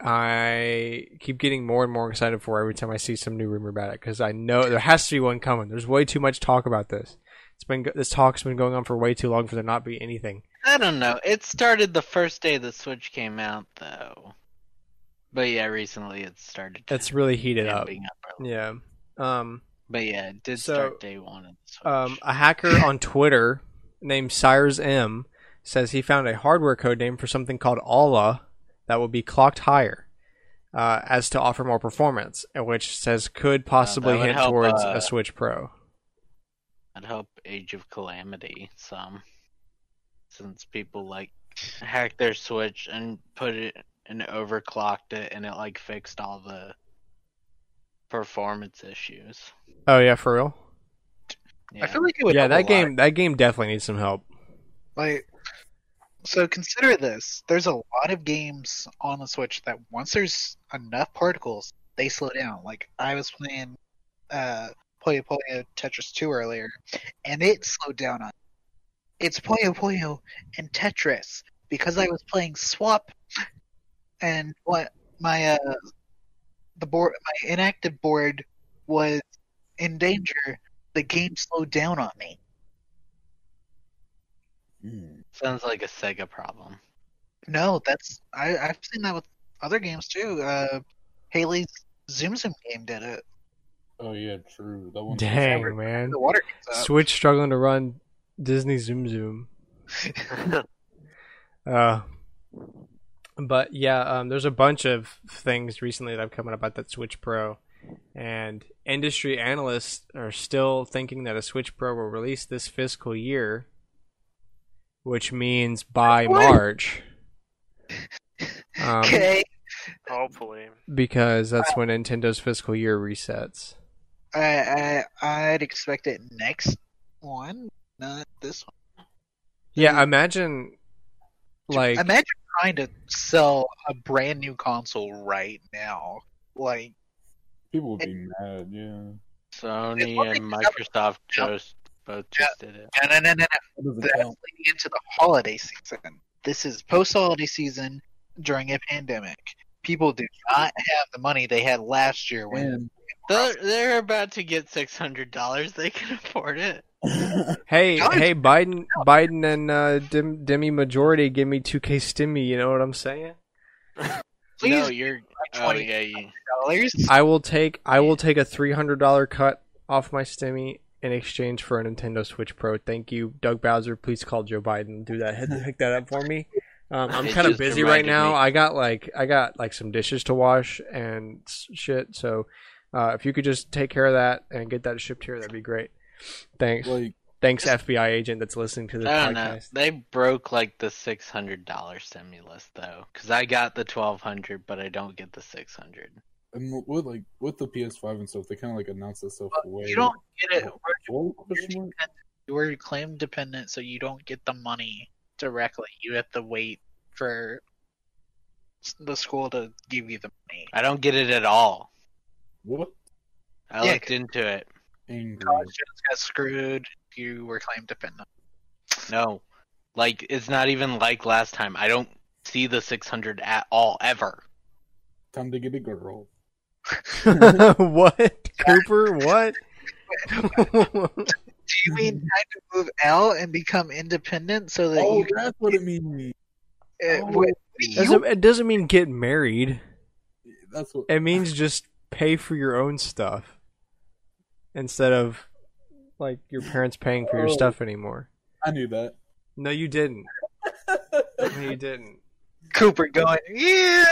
[SPEAKER 1] I keep getting more and more excited for every time I see some new rumor about it because I know there has to be one coming. There's way too much talk about this. It's been this talk's been going on for way too long for there not be anything.
[SPEAKER 5] I don't know. It started the first day the Switch came out, though. But yeah, recently it started.
[SPEAKER 1] It's really heated up.
[SPEAKER 5] up.
[SPEAKER 1] Yeah. Um.
[SPEAKER 5] But yeah, it did
[SPEAKER 1] So,
[SPEAKER 5] start day one of the Switch.
[SPEAKER 1] Um, a hacker on Twitter named SciresM says he found a hardware code name for something called Aula that will be clocked higher, uh, as to offer more performance, and which says could possibly
[SPEAKER 5] would
[SPEAKER 1] hint
[SPEAKER 5] help,
[SPEAKER 1] towards
[SPEAKER 5] uh,
[SPEAKER 1] a Switch Pro.
[SPEAKER 5] I'd help Age of Calamity some. since people like hacked their Switch and put it and overclocked it, and it like fixed all the performance issues.
[SPEAKER 1] Oh yeah, for real.
[SPEAKER 5] Yeah.
[SPEAKER 2] I feel like it would
[SPEAKER 1] Yeah,
[SPEAKER 2] help a
[SPEAKER 1] that
[SPEAKER 2] lot.
[SPEAKER 1] game that game definitely needs some help.
[SPEAKER 2] Like, so consider this: there's a lot of games on the Switch that once there's enough particles, they slow down. Like I was playing uh, Puyo Puyo Tetris 2 earlier, and it slowed down on. It's Puyo Puyo and Tetris because I was playing Swap, and what my uh the board my inactive board was in danger. The game slowed down on me.
[SPEAKER 3] Hmm.
[SPEAKER 5] Sounds like a Sega problem.
[SPEAKER 2] No, that's I, I've seen that with other games too. Uh, Haley's Tsum Tsum game did it.
[SPEAKER 3] Oh yeah, true. That one.
[SPEAKER 1] Dang man,
[SPEAKER 2] The water.
[SPEAKER 1] Switch struggling to run Disney Tsum Tsum. <laughs> Uh, but yeah, um, there's a bunch of things recently that have come out about that Switch Pro, and industry analysts are still thinking that a Switch Pro will release this fiscal year, which means by
[SPEAKER 2] What?
[SPEAKER 1] March. Um,
[SPEAKER 2] Okay,
[SPEAKER 4] Hopefully.
[SPEAKER 1] because that's when Nintendo's fiscal year resets.
[SPEAKER 2] I, I I'd expect it next one, not this one.
[SPEAKER 1] Yeah, imagine like
[SPEAKER 2] Imagine trying to sell a brand new console right now. Like,
[SPEAKER 3] People would be mad. Yeah.
[SPEAKER 5] Sony and
[SPEAKER 2] thing about-
[SPEAKER 5] Microsoft just both just did it.
[SPEAKER 2] no, no, no, no, no. That's leading into the holiday season. This is post holiday season during a pandemic. People do not have the money they had last year when
[SPEAKER 5] They're, they're about to get six hundred dollars. They can afford it.
[SPEAKER 1] Hey, <laughs>
[SPEAKER 2] Guys-
[SPEAKER 1] hey, Biden, Biden and uh, Dem- Demi majority give me 2K Stimmy. You know what I'm saying? <laughs>
[SPEAKER 2] please
[SPEAKER 5] no, you're. Oh
[SPEAKER 2] $20
[SPEAKER 5] yeah,
[SPEAKER 2] dollars.
[SPEAKER 1] I will take I will take a three hundred dollar cut off my Stimmy in exchange for a Nintendo Switch Pro. Thank you, Doug Bowser. Please call Joe Biden. Do that. Pick that up for me. Um, I'm <laughs> kind of busy right now.
[SPEAKER 5] me.
[SPEAKER 1] I got like I got like some dishes to wash and shit. So uh, if you could just take care of that and get that shipped here, that'd be great. Thanks.
[SPEAKER 3] like,
[SPEAKER 1] Thanks, FBI agent that's listening to this
[SPEAKER 5] I don't know.
[SPEAKER 1] podcast.
[SPEAKER 5] They broke like the six hundred dollar stimulus though, because I got the twelve hundred, but I don't get the six hundred.
[SPEAKER 3] and with like with the PS5 and stuff, they kind of like announced that stuff way.
[SPEAKER 2] You don't get it.
[SPEAKER 3] before, question mark?
[SPEAKER 2] We're claim dependent, so you don't get the money directly. You have to wait for the school to give you the money.
[SPEAKER 5] I don't get it at all.
[SPEAKER 3] What?
[SPEAKER 5] I
[SPEAKER 2] Yeah,
[SPEAKER 5] looked into it.
[SPEAKER 3] Angry.
[SPEAKER 2] College students got screwed. if You were claim dependent.
[SPEAKER 5] No, like it's not even like last time. I don't see the six hundred at all ever.
[SPEAKER 3] Time to get a girl. <laughs>
[SPEAKER 1] what, Cooper? What?
[SPEAKER 2] Do you mean time to move out and become independent so that
[SPEAKER 3] Oh,
[SPEAKER 2] you can?
[SPEAKER 3] that's what it means.
[SPEAKER 2] Uh,
[SPEAKER 3] oh.
[SPEAKER 2] what-
[SPEAKER 1] doesn't, it doesn't mean get married.
[SPEAKER 3] That's what.
[SPEAKER 1] It means just pay for your own stuff instead of like your <laughs> parents paying for your
[SPEAKER 3] Oh.
[SPEAKER 1] stuff anymore.
[SPEAKER 3] I knew that.
[SPEAKER 1] No, you didn't. <laughs> No, you didn't.
[SPEAKER 2] Cooper going, yeah.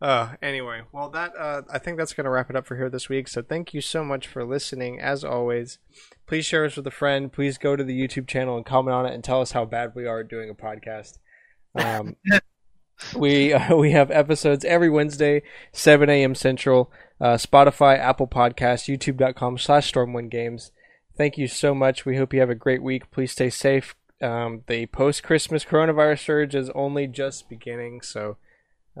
[SPEAKER 1] Uh, anyway, well, that uh, I think that's going to wrap it up for here this week. So thank you so much for listening. As always, please share us with a friend. Please go to the YouTube channel and comment on it and tell us how bad we are at doing a podcast. Um, <laughs> we <laughs> uh, we have episodes every Wednesday, 7 a.m. Central. Uh, Spotify, Apple Podcasts, YouTube.com slash Stormwind Games. Thank you so much. We hope you have a great week. Please stay safe. Um, the post Christmas coronavirus surge is only just beginning, so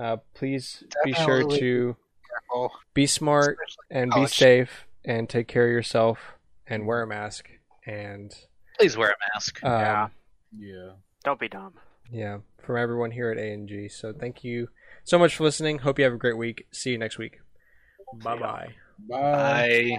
[SPEAKER 1] uh, please be sure to
[SPEAKER 2] Careful.
[SPEAKER 1] be smart and be safe and take care of yourself and wear a mask and
[SPEAKER 2] Please wear a mask.
[SPEAKER 1] um,
[SPEAKER 4] Yeah.
[SPEAKER 3] Yeah.
[SPEAKER 4] Don't be dumb.
[SPEAKER 1] Yeah from everyone here at A&G. So thank you so much for listening. Hope you have a great week. See you next week. Bye bye.
[SPEAKER 3] Bye.
[SPEAKER 5] I